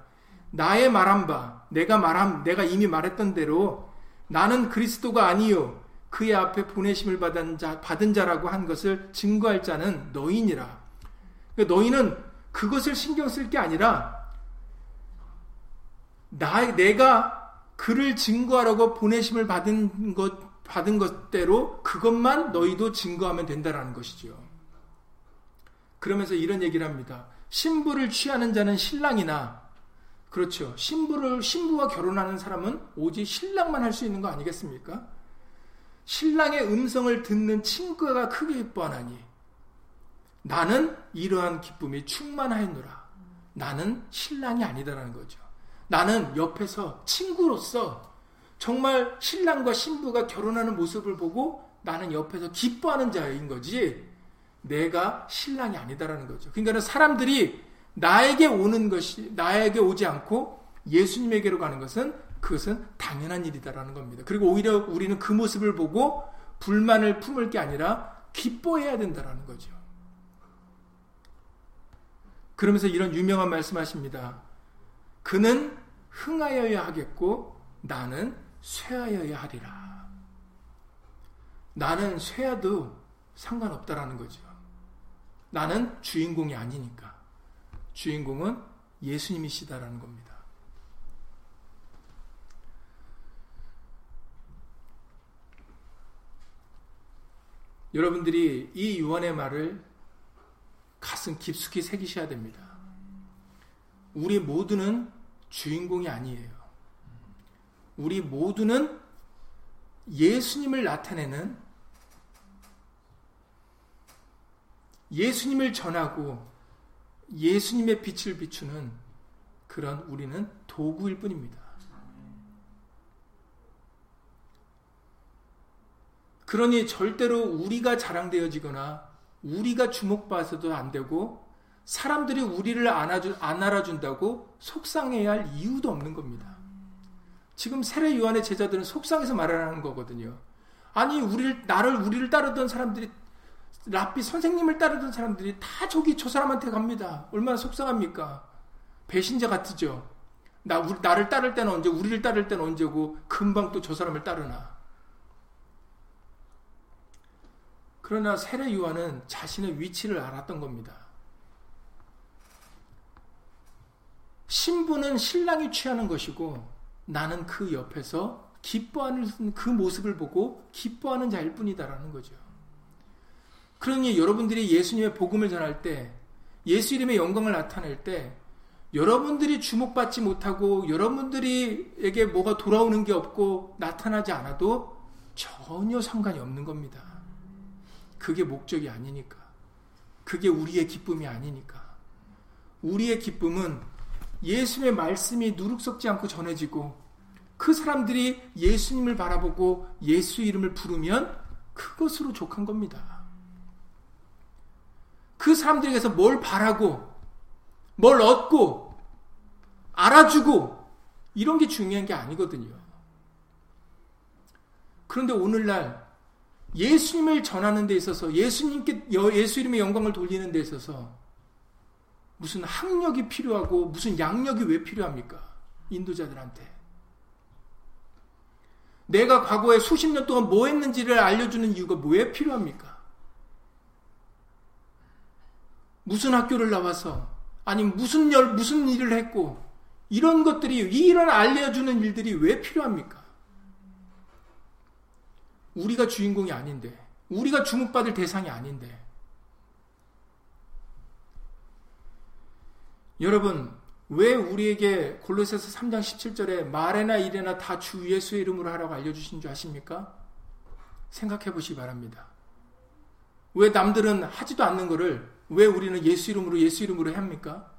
A: 나의 말한 바, 내가 말한, 내가 이미 말했던 대로 나는 그리스도가 아니요. 그의 앞에 보내심을 받은, 자, 받은 자라고 한 것을 증거할 자는 너희니라. 그러니까 너희는 그것을 신경 쓸 게 아니라 나, 내가 그를 증거하라고 보내심을 받은 것, 받은 것대로 그것만 너희도 증거하면 된다라는 것이죠. 그러면서 이런 얘기를 합니다. 신부를 취하는 자는 신랑이나 그렇죠. 신부를 신부와 결혼하는 사람은 오직 신랑만 할 수 있는 거 아니겠습니까? 신랑의 음성을 듣는 친구가 크게 기뻐하나니 나는 이러한 기쁨이 충만하였노라. 나는 신랑이 아니다라는 거죠. 나는 옆에서 친구로서 정말 신랑과 신부가 결혼하는 모습을 보고 나는 옆에서 기뻐하는 자인 거지 내가 신랑이 아니다라는 거죠. 그러니까 사람들이 나에게 오는 것이 나에게 오지 않고 예수님에게로 가는 것은 그것은 당연한 일이다라는 겁니다. 그리고 오히려 우리는 그 모습을 보고 불만을 품을 게 아니라 기뻐해야 된다라는 거죠. 그러면서 이런 유명한 말씀하십니다. 그는 흥하여야 하겠고 나는 쇠하여야 하리라. 나는 쇠야도 상관없다라는 거죠. 나는 주인공이 아니니까. 주인공은 예수님이시다라는 겁니다. 여러분들이 이 유언의 말을 가슴 깊숙이 새기셔야 됩니다. 우리 모두는 주인공이 아니에요. 우리 모두는 예수님을 나타내는 예수님을 전하고 예수님의 빛을 비추는 그런 우리는 도구일 뿐입니다. 그러니 절대로 우리가 자랑되어지거나 우리가 주목받아서도 안 되고 사람들이 우리를 안, 알아준다고 속상해야 할 이유도 없는 겁니다. 지금 세례 요한의 제자들은 속상해서 말하는 거거든요. 아니 우리를 나를 우리를 따르던 사람들이 랍비 선생님을 따르던 사람들이 다 저기 저 사람한테 갑니다. 얼마나 속상합니까? 배신자 같으죠. 나 우리 나를 따를 때는 언제 우리를 따를 때는 언제고 금방 또 저 사람을 따르나. 그러나 세례 요한은 자신의 위치를 알았던 겁니다. 신부는 신랑이 취하는 것이고 나는 그 옆에서 기뻐하는 그 모습을 보고 기뻐하는 자일 뿐이다라는 거죠. 그러니 여러분들이 예수님의 복음을 전할 때 예수 이름의 영광을 나타낼 때 여러분들이 주목받지 못하고 여러분들이에게 뭐가 돌아오는 게 없고 나타나지 않아도 전혀 상관이 없는 겁니다. 그게 목적이 아니니까. 그게 우리의 기쁨이 아니니까. 우리의 기쁨은 예수님의 말씀이 누룩 섞지 않고 전해지고 그 사람들이 예수님을 바라보고 예수 이름을 부르면 그것으로 족한 겁니다. 그 사람들에게서 뭘 바라고 뭘 얻고 알아주고 이런 게 중요한 게 아니거든요. 그런데 오늘날 예수님을 전하는 데 있어서 예수님께 예수 이름의 영광을 돌리는 데 있어서 무슨 학력이 필요하고 무슨 양력이 왜 필요합니까? 인도자들한테. 내가 과거에 수십 년 동안 뭐 했는지를 알려주는 이유가 왜 필요합니까? 무슨 학교를 나와서 아니 무슨 열 무슨 일을 했고 이런 것들이 이런 알려주는 일들이 왜 필요합니까? 우리가 주인공이 아닌데, 우리가 주목받을 대상이 아닌데. 여러분, 왜 우리에게 골로새서 3장 17절에 말에나 일에나 다 주 예수의 이름으로 하라고 알려주신 줄 아십니까? 생각해 보시기 바랍니다. 왜 남들은 하지도 않는 것을 왜 우리는 예수 이름으로 예수 이름으로 합니까?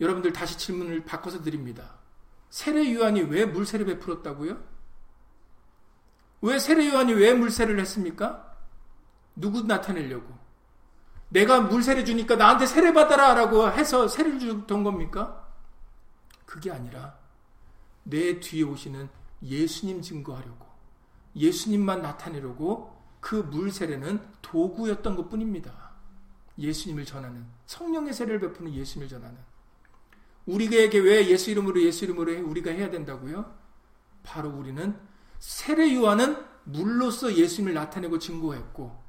A: 여러분들 다시 질문을 바꿔서 드립니다. 세례 요한이 왜 물세를 베풀었다고요? 왜 세례 요한이 왜 물세를 했습니까? 누구 나타내려고? 내가 물세례 주니까 나한테 세례 받아라 라고 해서 세례를 주던 겁니까? 그게 아니라 내 뒤에 오시는 예수님 증거하려고 예수님만 나타내려고 그 물세례는 도구였던 것 뿐입니다. 예수님을 전하는 성령의 세례를 베푸는 예수님을 전하는 우리에게 왜 예수 이름으로 예수 이름으로 우리가 해야 된다고요? 바로 우리는 세례 요한은 물로서 예수님을 나타내고 증거했고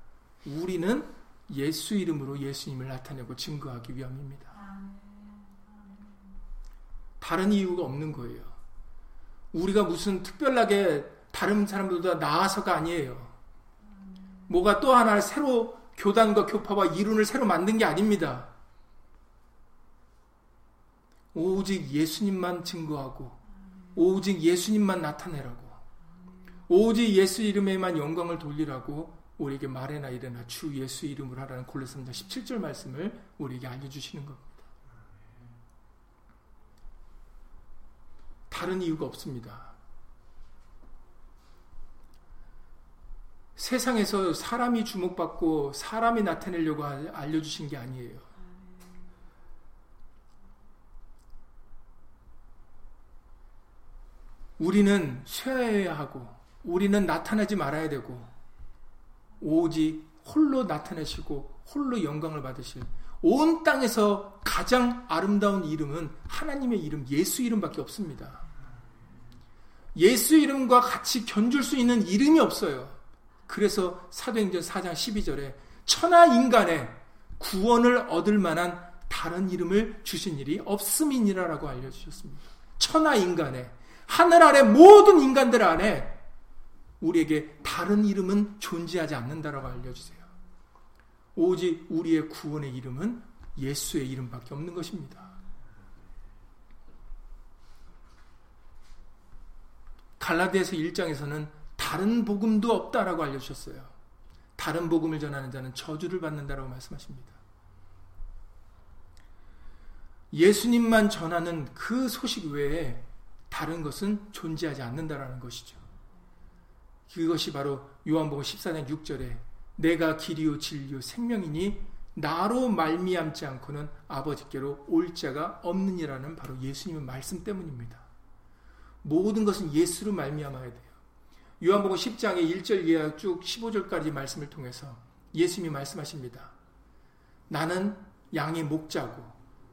A: 우리는 예수 이름으로 예수님을 나타내고 증거하기 위함입니다. 다른 이유가 없는 거예요. 우리가 무슨 특별하게 다른 사람들보다 나아서가 아니에요. 뭐가 또 하나 새로 교단과 교파와 이론을 새로 만든 게 아닙니다. 오직 예수님만 증거하고 오직 예수님만 나타내라고 오직 예수 이름에만 영광을 돌리라고 우리에게 말해나 이래나 주 예수 이름으로 하라는 골로새 3장 17절 말씀을 우리에게 알려주시는 겁니다. 다른 이유가 없습니다. 세상에서 사람이 주목받고 사람이 나타내려고 알려주신 게 아니에요. 우리는 쉬어야 하고 우리는 나타나지 말아야 되고 오직 홀로 나타내시고 홀로 영광을 받으실 온 땅에서 가장 아름다운 이름은 하나님의 이름 예수 이름밖에 없습니다. 예수 이름과 같이 견줄 수 있는 이름이 없어요. 그래서 사도행전 4장 12절에 천하 인간의 구원을 얻을 만한 다른 이름을 주신 일이 없음이니라라고 알려주셨습니다. 천하 인간의 하늘 아래 모든 인간들 안에 우리에게 다른 이름은 존재하지 않는다라고 알려주세요. 오직 우리의 구원의 이름은 예수의 이름밖에 없는 것입니다. 갈라디아서 1장에서는 다른 복음도 없다라고 알려주셨어요. 다른 복음을 전하는 자는 저주를 받는다라고 말씀하십니다. 예수님만 전하는 그 소식 외에 다른 것은 존재하지 않는다라는 것이죠. 그것이 바로 요한복음 14장 6절에 내가 길이요 진리요 생명이니 나로 말미암지 않고는 아버지께로 올 자가 없느니라는 바로 예수님의 말씀 때문입니다. 모든 것은 예수로 말미암아야 돼요. 요한복음 10장의 1절 이하 쭉 15절까지 말씀을 통해서 예수님이 말씀하십니다. 나는 양의 목자고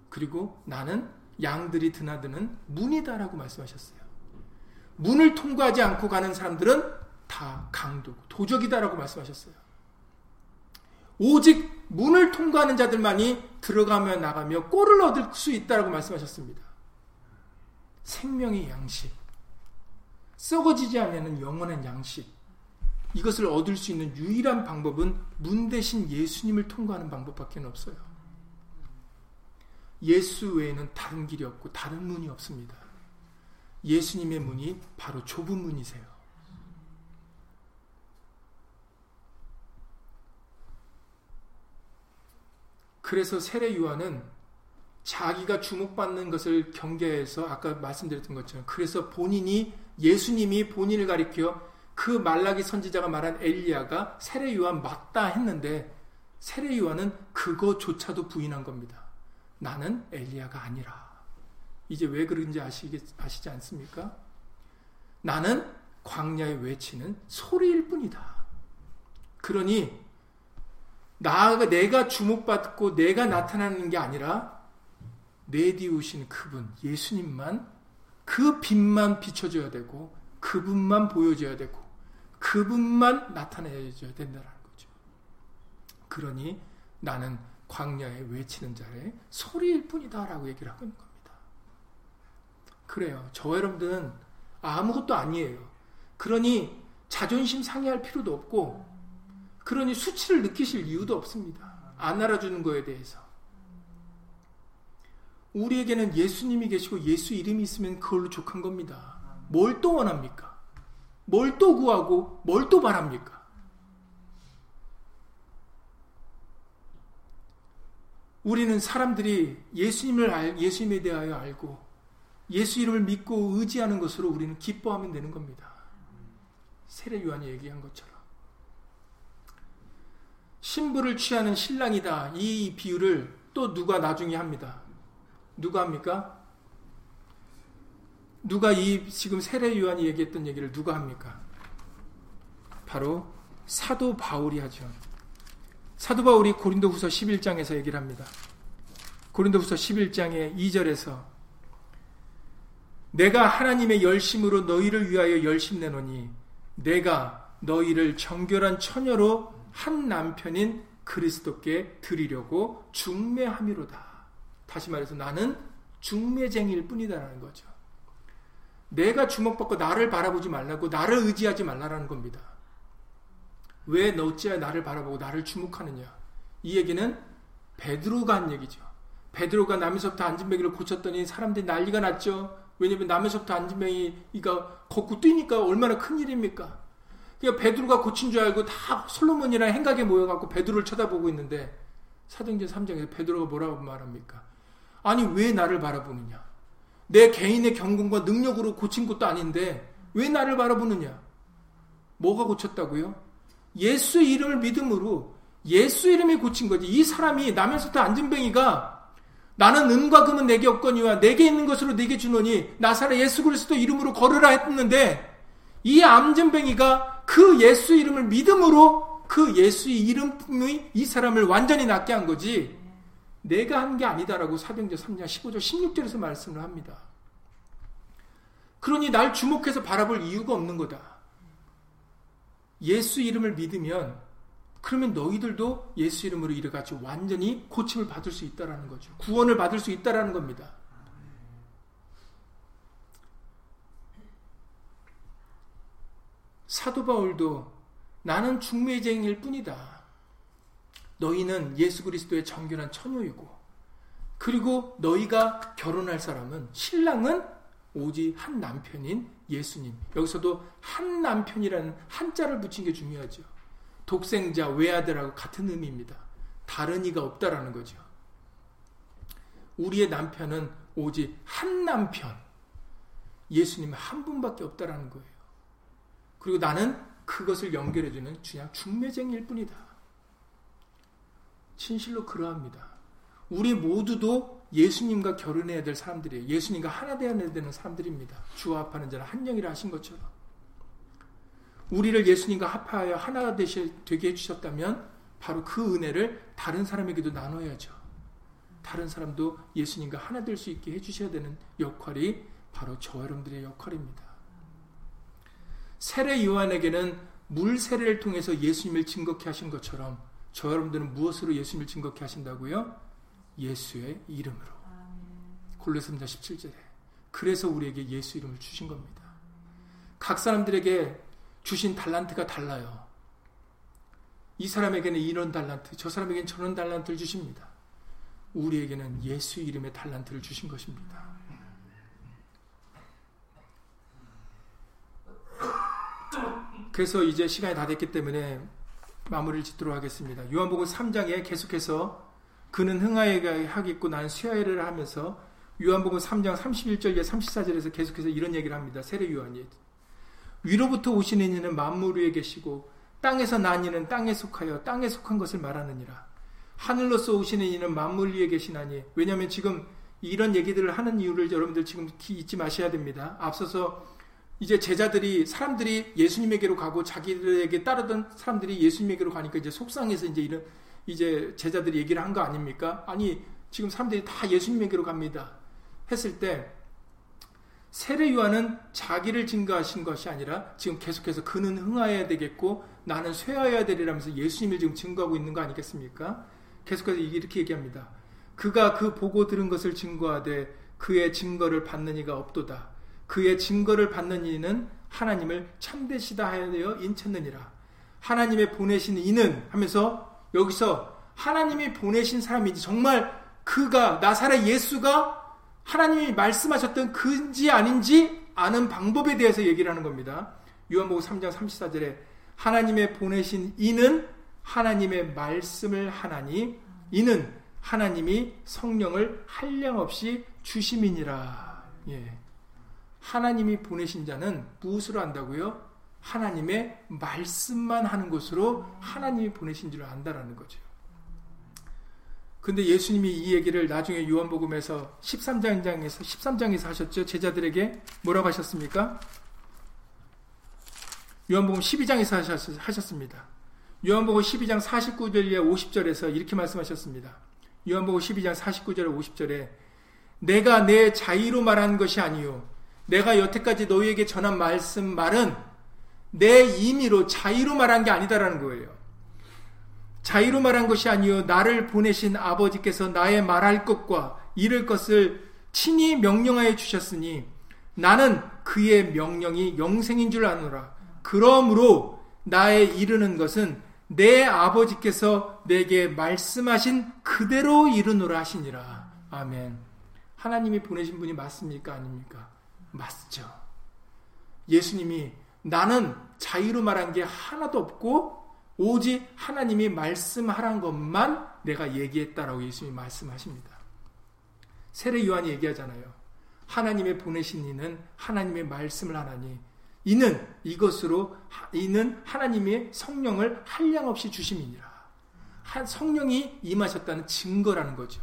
A: 그리고 나는 양들이 드나드는 문이다라고 말씀하셨어요. 문을 통과하지 않고 가는 사람들은 다 강도고 도적이다라고 말씀하셨어요. 오직 문을 통과하는 자들만이 들어가며 나가며 꼴을 얻을 수 있다라고 말씀하셨습니다. 생명의 양식, 썩어지지 않는 영원한 양식, 이것을 얻을 수 있는 유일한 방법은 문 대신 예수님을 통과하는 방법밖에 없어요. 예수 외에는 다른 길이 없고 다른 문이 없습니다. 예수님의 문이 바로 좁은 문이세요. 그래서 세례 요한은 자기가 주목받는 것을 경계해서 아까 말씀드렸던 것처럼 그래서 본인이 예수님이 본인을 가리켜 그 말라기 선지자가 말한 엘리야가 세례 요한 맞다 했는데 세례 요한은 그거조차도 부인한 겁니다. 나는 엘리야가 아니라. 이제 왜 그런지 아시겠, 아시지 않습니까? 나는 광야에 외치는 소리일 뿐이다. 그러니 나가 내가 주목받고 내가 나타나는 게 아니라 내디우신 그분 예수님만 그 빛만 비춰줘야 되고 그분만 보여줘야 되고 그분만 나타내줘야 된다는 거죠. 그러니 나는 광야에 외치는 자의 소리일 뿐이다라고 얘기를 하고 있는 겁니다. 그래요. 저 여러분들은 아무것도 아니에요. 그러니 자존심 상해할 필요도 없고 그러니 수치를 느끼실 이유도 없습니다. 안 알아주는 거에 대해서. 우리에게는 예수님이 계시고 예수 이름이 있으면 그걸로 족한 겁니다. 뭘 또 원합니까? 뭘 또 구하고 뭘 또 바랍니까? 우리는 사람들이 예수님을 알, 예수님에 대하여 알고 예수 이름을 믿고 의지하는 것으로 우리는 기뻐하면 되는 겁니다. 세례 요한이 얘기한 것처럼. 신부를 취하는 신랑이다. 이 비유를 또 누가 나중에 합니다. 누가 합니까? 누가 이 지금 세례 요한이 얘기했던 얘기를 누가 합니까? 바로 사도 바울이 하죠. 사도 바울이 고린도후서 11장에서 얘기를 합니다. 고린도후서 11장의 2절에서 내가 하나님의 열심으로 너희를 위하여 열심 내노니 내가 너희를 정결한 처녀로 한 남편인 그리스도께 드리려고 중매함이로다. 다시 말해서 나는 중매쟁일 뿐이다라는 거죠. 내가 주목받고 나를 바라보지 말라고 나를 의지하지 말라라는 겁니다. 왜 너찌야 나를 바라보고 나를 주목하느냐? 이 얘기는 베드로가 한 얘기죠. 베드로가 남에서부터 안진뱅이를 고쳤더니 사람들이 난리가 났죠. 왜냐면 남에서부터 안진뱅이가 걷고 뛰니까 얼마나 큰 일입니까? 그러니까 베드로가 고친 줄 알고 다 솔로몬이랑 행각에 모여갖고 베드로를 쳐다보고 있는데 사도행전 3장에서 베드로가 뭐라고 말합니까? 아니 왜 나를 바라보느냐? 내 개인의 경건과 능력으로 고친 것도 아닌데 왜 나를 바라보느냐? 뭐가 고쳤다고요? 예수 이름을 믿음으로 예수 이름이 고친 거지. 이 사람이 남에서부터 안진뱅이가 나는 은과 금은 내게 없거니와 내게 있는 것으로 내게 주노니 나사렛 예수 그리스도 이름으로 걸으라 했는데 이 암진뱅이가 그 예수 이름을 믿음으로 그 예수의 이름이 이 사람을 완전히 낫게 한 거지 내가 한 게 아니다라고 사도행전 3장 15절 16절에서 말씀을 합니다. 그러니 날 주목해서 바라볼 이유가 없는 거다. 예수 이름을 믿으면 그러면 너희들도 예수 이름으로 이래같이 완전히 고침을 받을 수 있다라는 거죠. 구원을 받을 수 있다라는 겁니다. 사도 바울도 나는 중매쟁일 뿐이다. 너희는 예수 그리스도의 정결한 처녀이고 그리고 너희가 결혼할 사람은 신랑은 오직 한 남편인 예수님. 여기서도 한 남편이라는 한자를 붙인 게 중요하죠. 독생자, 외아들하고 같은 의미입니다. 다른 이가 없다라는 거죠. 우리의 남편은 오직 한 남편, 예수님 한 분밖에 없다라는 거예요. 그리고 나는 그것을 연결해주는 그냥 중매쟁일 뿐이다. 진실로 그러합니다. 우리 모두도 예수님과 결혼해야 될 사람들이에요. 예수님과 하나 되어야 되는 사람들입니다. 주와 합하는 자는 한 영이라 하신 것처럼. 우리를 예수님과 합하여 하나 되게 해주셨다면 바로 그 은혜를 다른 사람에게도 나눠야죠. 다른 사람도 예수님과 하나 될 수 있게 해주셔야 되는 역할이 바로 저 여러분들의 역할입니다. 세례 요한에게는 물 세례를 통해서 예수님을 증거케 하신 것처럼 저 여러분들은 무엇으로 예수님을 증거케 하신다고요? 예수의 이름으로. 골로새 3장 17절에. 그래서 우리에게 예수 이름을 주신 겁니다. 각 사람들에게 주신 달란트가 달라요. 이 사람에게는 이런 달란트, 저 사람에게는 저런 달란트를 주십니다. 우리에게는 예수 이름의 달란트를 주신 것입니다. 그래서 이제 시간이 다 됐기 때문에 마무리를 짓도록 하겠습니다. 요한복음 3장에 계속해서 그는 흥하여하겠고 나는 쇠하여를 하면서 요한복음 3장 31절에 34절에서 계속해서 이런 얘기를 합니다. 세례 요한이 위로부터 오시는 이는 만물 위에 계시고 땅에서 난 이는 땅에 속하여 땅에 속한 것을 말하느니라. 하늘로서 오시는 이는 만물 위에 계시나니 왜냐하면 지금 이런 얘기들을 하는 이유를 여러분들 지금 잊지 마셔야 됩니다. 앞서서 이제 제자들이 사람들이 예수님에게로 가고 자기들에게 따르던 사람들이 예수님에게로 가니까 이제 속상해서 이제 이런 이제 제자들이 얘기를 한 거 아닙니까? 아니 지금 사람들이 다 예수님에게로 갑니다. 했을 때 세례 요한은 자기를 증거하신 것이 아니라 지금 계속해서 그는 흥하여야 되겠고 나는 쇠하여야 되리라면서 예수님을 지금 증거하고 있는 거 아니겠습니까? 계속해서 이렇게 얘기합니다. 그가 그 보고 들은 것을 증거하되 그의 증거를 받는 이가 없도다. 그의 증거를 받는 이는 하나님을 참되시다 하여 인쳤느니라. 하나님의 보내신 이는 하면서 여기서 하나님이 보내신 사람이지 정말 그가 나사렛 예수가 하나님이 말씀하셨던 그인지 아닌지 아는 방법에 대해서 얘기를 하는 겁니다. 요한복음 3장 34절에 하나님의 보내신 이는 하나님의 말씀을 하나니 이는 하나님이 성령을 한량 없이 주심이니라. 예. 하나님이 보내신 자는 무엇으로 안다고요? 하나님의 말씀만 하는 것으로 하나님이 보내신 줄 안다라는 거죠. 근데 예수님이 이 얘기를 나중에 요한복음에서 13장에서 13장에서 하셨죠. 제자들에게 뭐라고 하셨습니까? 요한복음 12장에서 하셨습니다. 요한복음 12장 49절에 50절에서 이렇게 말씀하셨습니다. 요한복음 12장 49절 50절에 내가 내 자의로 말한 것이 아니요 내가 여태까지 너희에게 전한 말씀 말은 내 임의로 자의로 말한 게 아니다라는 거예요. 자의로 말한 것이 아니요 나를 보내신 아버지께서 나의 말할 것과 이를 것을 친히 명령하여 주셨으니 나는 그의 명령이 영생인 줄 아노라. 그러므로 나의 이르는 것은 내 아버지께서 내게 말씀하신 그대로 이르노라 하시니라. 아멘. 하나님이 보내신 분이 맞습니까? 아닙니까? 맞죠. 예수님이 나는 자유로 말한 게 하나도 없고 오직 하나님이 말씀하란 것만 내가 얘기했다라고 예수님이 말씀하십니다. 세례 요한이 얘기하잖아요. 하나님의 보내신 이는 하나님의 말씀을 하나니 이는 이것으로 이는 하나님의 성령을 한량 없이 주심이니라. 성령이 임하셨다는 증거라는 거죠.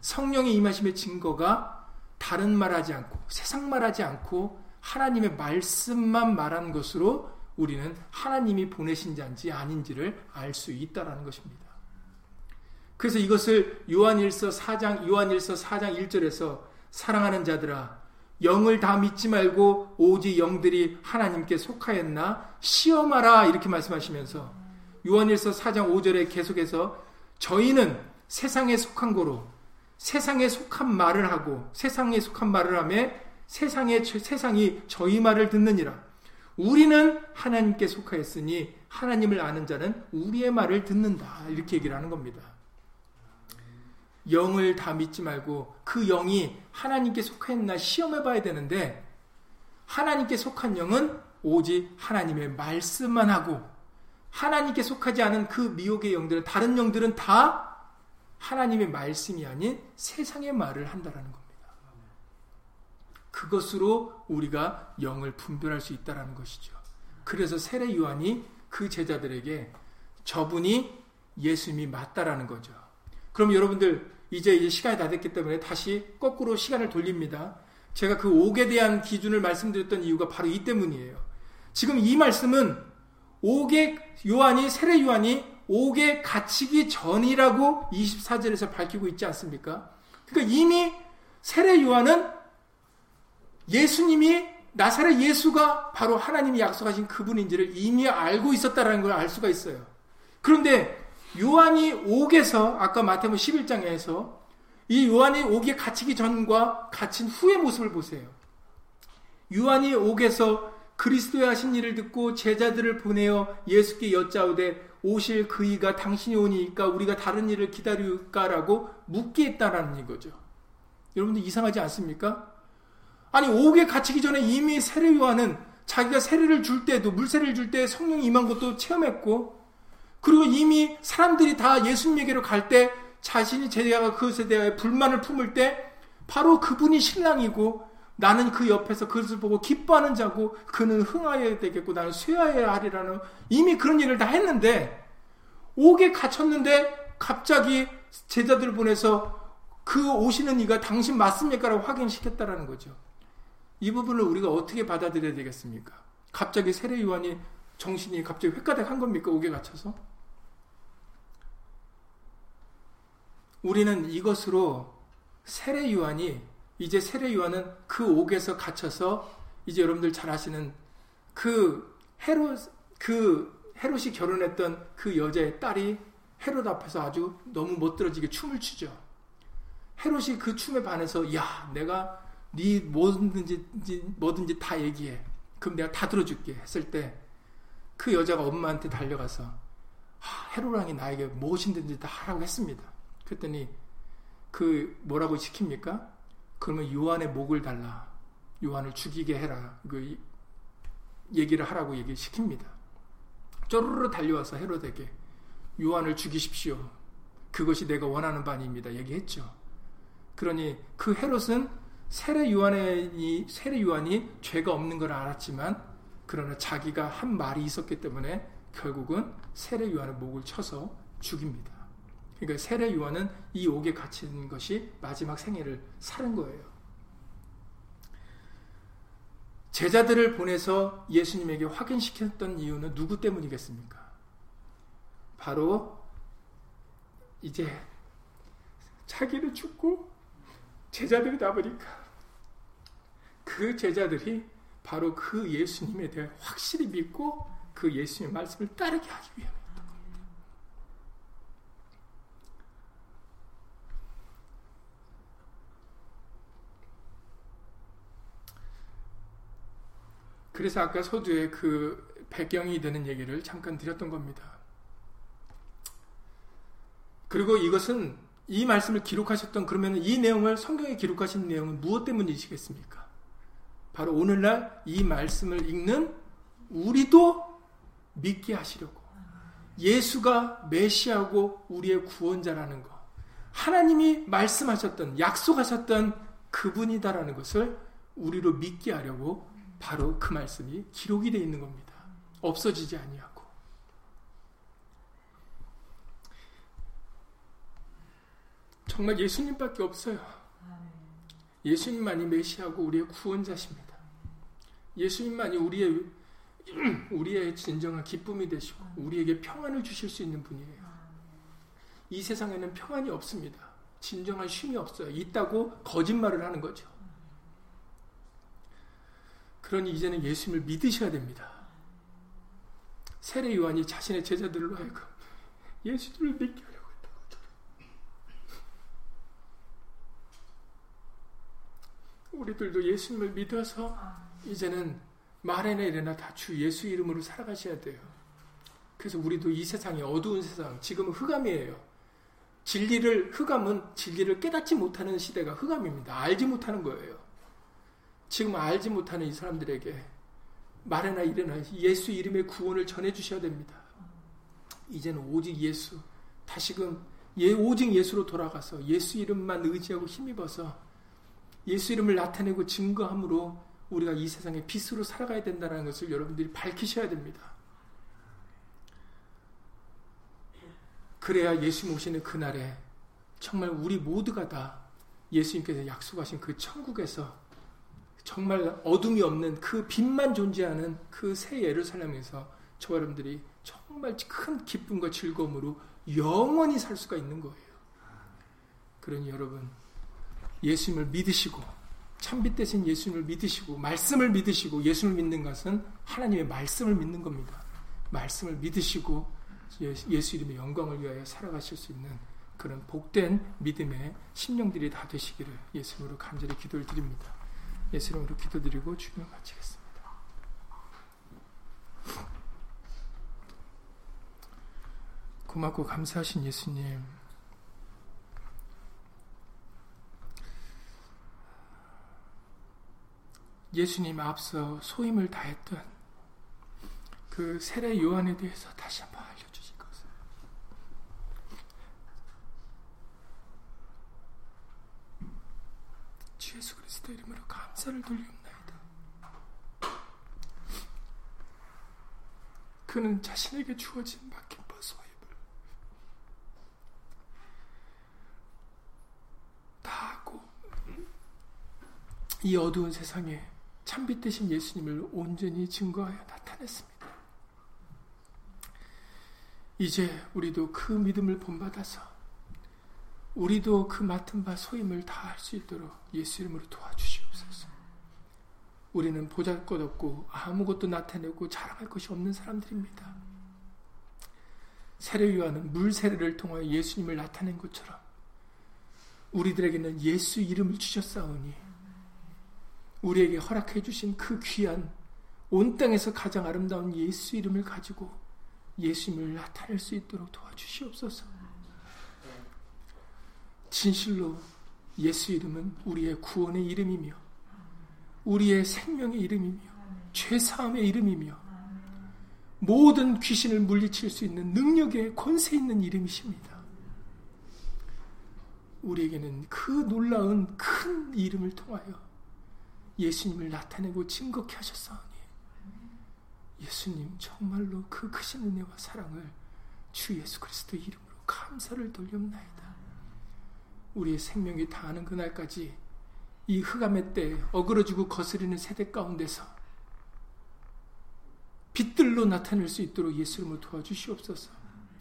A: 성령이 임하심의 증거가 다른 말하지 않고 세상 말하지 않고 하나님의 말씀만 말한 것으로 우리는 하나님이 보내신 자인지 아닌지를 알 수 있다라는 것입니다. 그래서 이것을 요한일서 4장 요한일서 4장 1절에서 사랑하는 자들아 영을 다 믿지 말고 오직 영들이 하나님께 속하였나 시험하라 이렇게 말씀하시면서 요한일서 4장 5절에 계속해서 저희는 세상에 속한 거로 세상에 속한 말을 하고 세상에 속한 말을 하며 세상에 세상이 저희 말을 듣느니라 우리는 하나님께 속하였으니 하나님을 아는 자는 우리의 말을 듣는다. 이렇게 얘기를 하는 겁니다. 영을 다 믿지 말고 그 영이 하나님께 속했나 시험해 봐야 되는데 하나님께 속한 영은 오직 하나님의 말씀만 하고 하나님께 속하지 않은 그 미혹의 영들은 다른 영들은 다 하나님의 말씀이 아닌 세상의 말을 한다라는 겁니다. 그것으로 우리가 영을 분별할 수 있다라는 것이죠. 그래서 세례 요한이 그 제자들에게 저분이 예수님이 맞다라는 거죠. 그럼 여러분들 이제 이제 시간이 다 됐기 때문에 다시 거꾸로 시간을 돌립니다. 제가 그 옥에 대한 기준을 말씀드렸던 이유가 바로 이 때문이에요. 지금 이 말씀은 옥의 요한이 세례 요한이 옥에 갇히기 전이라고 24절에서 밝히고 있지 않습니까? 그러니까 이미 세례 요한은 예수님이 나사렛 예수가 바로 하나님이 약속하신 그분인지를 이미 알고 있었다라는 걸 알 수가 있어요. 그런데 요한이 옥에서 아까 마태복음 11장에서 이 요한이 옥에 갇히기 전과 갇힌 후의 모습을 보세요. 요한이 옥에서 그리스도의 하신 일을 듣고 제자들을 보내어 예수께 여짜오되 오실 그이가 당신이 오니까 우리가 다른 일을 기다릴까라고 묻게 했다라는 거죠. 여러분들 이상하지 않습니까? 아니 옥에 갇히기 전에 이미 세례 요한은 자기가 세례를 줄 때도 물세례를 줄 때 성령이 임한 것도 체험했고 그리고 이미 사람들이 다 예수님에게로 갈 때 자신이 제자가 그것에 대하여 불만을 품을 때 바로 그분이 신랑이고 나는 그 옆에서 그것을 보고 기뻐하는 자고 그는 흥하여야 되겠고 나는 쇠하여야 하리라는 이미 그런 일을 다 했는데 옥에 갇혔는데 갑자기 제자들을 보내서 그 오시는 이가 당신 맞습니까? 라고 확인시켰다라는 거죠. 이 부분을 우리가 어떻게 받아들여야 되겠습니까? 갑자기 세례 요한이 정신이 갑자기 획가닥 한 겁니까? 옥에 갇혀서? 우리는 이것으로 세례 요한이 이제 세례 요한은 그 옥에서 갇혀서 이제 여러분들 잘 아시는 그 헤롯 그 헤롯이 결혼했던 그 여자의 딸이 헤롯 앞에서 아주 너무 멋들어지게 춤을 추죠. 헤롯이 그 춤에 반해서 야 내가 네 뭐든지 뭐든지 다 얘기해. 그럼 내가 다 들어줄게 했을 때 그 여자가 엄마한테 달려가서 아, 헤로랑이 나에게 무엇이든지 다 하라고 했습니다. 그랬더니 그 뭐라고 시킵니까? 그러면 요한의 목을 달라. 요한을 죽이게 해라. 그 얘기를 하라고 얘기 시킵니다. 쪼르르 달려와서 헤로에게 요한을 죽이십시오. 그것이 내가 원하는 바입니다. 얘기했죠. 그러니 그 헤롯은 세례 요한이 세례 요한이 죄가 없는 걸 알았지만 그러나 자기가 한 말이 있었기 때문에 결국은 세례 요한의 목을 쳐서 죽입니다. 그러니까 세례 요한은 이 옥에 갇힌 것이 마지막 생애를 사는 거예요. 제자들을 보내서 예수님에게 확인시켰던 이유는 누구 때문이겠습니까? 바로 이제 자기를 죽고 제자들이 나보니까 그 제자들이 바로 그 예수님에 대해 확실히 믿고 그 예수님의 말씀을 따르게 하기 위함이었던 겁니다. 그래서 아까 서두에 그 배경이 되는 얘기를 잠깐 드렸던 겁니다. 그리고 이것은 이 말씀을 기록하셨던 그러면 이 내용을 성경에 기록하신 내용은 무엇 때문이시겠습니까? 바로 오늘날 이 말씀을 읽는 우리도 믿게 하시려고 예수가 메시아고 우리의 구원자라는 것 하나님이 말씀하셨던 약속하셨던 그분이다라는 것을 우리로 믿게 하려고 바로 그 말씀이 기록이 되어 있는 겁니다. 없어지지 아니하고 정말 예수님밖에 없어요. 예수님만이 메시아고 우리의 구원자십니다. 예수님만이 우리의 (clears throat) 우리의 진정한 기쁨이 되시고 우리에게 평안을 주실 수 있는 분이에요. 이 세상에는 평안이 없습니다. 진정한 쉼이 없어요. 있다고 거짓말을 하는 거죠. 그러니 이제는 예수님을 믿으셔야 됩니다. 세례 요한이 자신의 제자들로 하여금 예수님을 믿게 우리들도 예수님을 믿어서 이제는 말에나 이래나 다 주 예수 이름으로 살아가셔야 돼요. 그래서 우리도 이 세상이 어두운 세상, 지금은 흑암이에요. 진리를, 흑암은 진리를 깨닫지 못하는 시대가 흑암입니다. 알지 못하는 거예요. 지금 알지 못하는 이 사람들에게 말에나 이래나 예수 이름의 구원을 전해 주셔야 됩니다. 이제는 오직 예수, 다시금 예, 오직 예수로 돌아가서 예수 이름만 의지하고 힘입어서 예수 이름을 나타내고 증거함으로 우리가 이 세상의 빛으로 살아가야 된다는 것을 여러분들이 밝히셔야 됩니다. 그래야 예수 모시는 그날에 정말 우리 모두가 다 예수님께서 약속하신 그 천국에서 정말 어둠이 없는 그 빛만 존재하는 그 새 예루살렘에서 저 여러분들이 정말 큰 기쁨과 즐거움으로 영원히 살 수가 있는 거예요. 그러니 여러분 예수님을 믿으시고 참빛 대신 예수님을 믿으시고 말씀을 믿으시고 예수님을 믿는 것은 하나님의 말씀을 믿는 겁니다. 말씀을 믿으시고 예수 이름의 영광을 위하여 살아가실 수 있는 그런 복된 믿음의 심령들이 다 되시기를 예수님으로 간절히 기도를 드립니다. 예수 이름으로 기도드리고 주님 마치겠습니다. 고맙고 감사하신 예수님 예수님 앞서 소임을 다했던 그 세례 요한에 대해서 다시 한번 알려주실 것을 주 예수 그리스도 이름으로 감사를 돌리옵나이다. 그는 자신에게 주어진 맡긴 바 소임을 다 하고 이 어두운 세상에 참빛 대신 예수님을 온전히 증거하여 나타냈습니다. 이제 우리도 그 믿음을 본받아서 우리도 그 맡은 바 소임을 다할 수 있도록 예수 이름으로 도와주시 옵소서. 우리는 보잘 것 없고 아무것도 나타내고 자랑할 것이 없는 사람들입니다. 세례 요한은 물 세례를 통하여 예수님을 나타낸 것처럼 우리들에게는 예수 이름을 주셨사오니 우리에게 허락해 주신 그 귀한 온 땅에서 가장 아름다운 예수 이름을 가지고 예수님을 나타낼 수 있도록 도와주시옵소서. 진실로 예수 이름은 우리의 구원의 이름이며 우리의 생명의 이름이며 죄사함의 이름이며 모든 귀신을 물리칠 수 있는 능력의 권세 있는 이름이십니다. 우리에게는 그 놀라운 큰 이름을 통하여 예수님을 나타내고 증거케 하셨사오니 예수님 정말로 그 크신 은혜와 사랑을 주 예수 그리스도 이름으로 감사를 돌렸나이다. 우리의 생명이 다하는 그날까지 이 흑암의 때 어그러지고 거스리는 세대 가운데서 빛들로 나타낼 수 있도록 예수 이름으로 도와주시옵소서.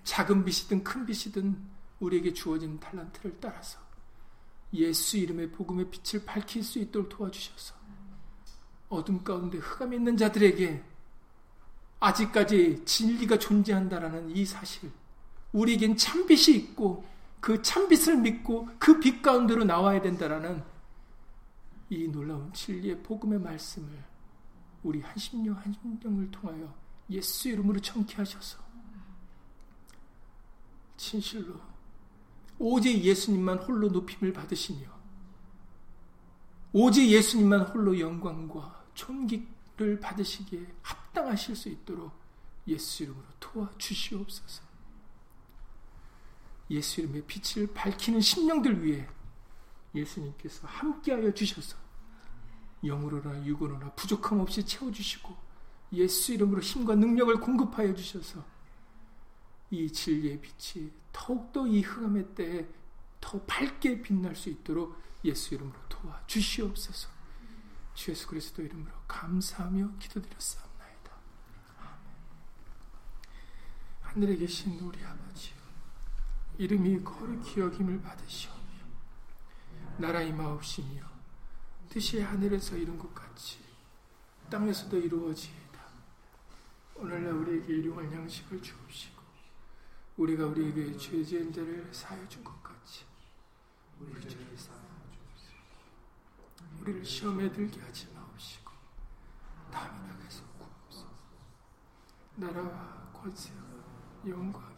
A: 작은 빛이든 큰 빛이든 우리에게 주어진 달란트를 따라서 예수 이름의 복음의 빛을 밝힐 수 있도록 도와주셔서 어둠 가운데 흑암에 있는 자들에게 아직까지 진리가 존재한다라는 이 사실, 우리에겐 참빛이 있고 그 참빛을 믿고 그 빛 가운데로 나와야 된다라는 이 놀라운 진리의 복음의 말씀을 우리 한심령 한심령을 통하여 예수 이름으로 청케하셔서 진실로 오직 예수님만 홀로 높임을 받으시며 오직 예수님만 홀로 영광과 존귀를 받으시기에 합당하실 수 있도록 예수 이름으로 도와주시옵소서. 예수 이름의 빛을 밝히는 심령들 위해 예수님께서 함께하여 주셔서 영으로나 육으로나 부족함 없이 채워주시고 예수 이름으로 힘과 능력을 공급하여 주셔서 이 진리의 빛이 더욱더 이 흑암의 때에 더 밝게 빛날 수 있도록 예수 이름으로 도와주시옵소서. 주 예수 그리스도 이름으로 감사하며 기도드렸사옵나이다. 아멘. 하늘에 계신 우리 아버지 이름이 거룩히 여김을 받으시오며 나라 임하옵시며 뜻이 하늘에서 이룬 것 같이 땅에서도 이루어지이다. 오늘날 우리에게 일용할 양식을 주옵시고 우리가 우리에게 죄 지은 자를 사여 준 것 같이 우리 죄를 사 우리를 시험에 들게 하지 마옵시고 남의 벽에서 구하옵소서 나라와 권세와 아버지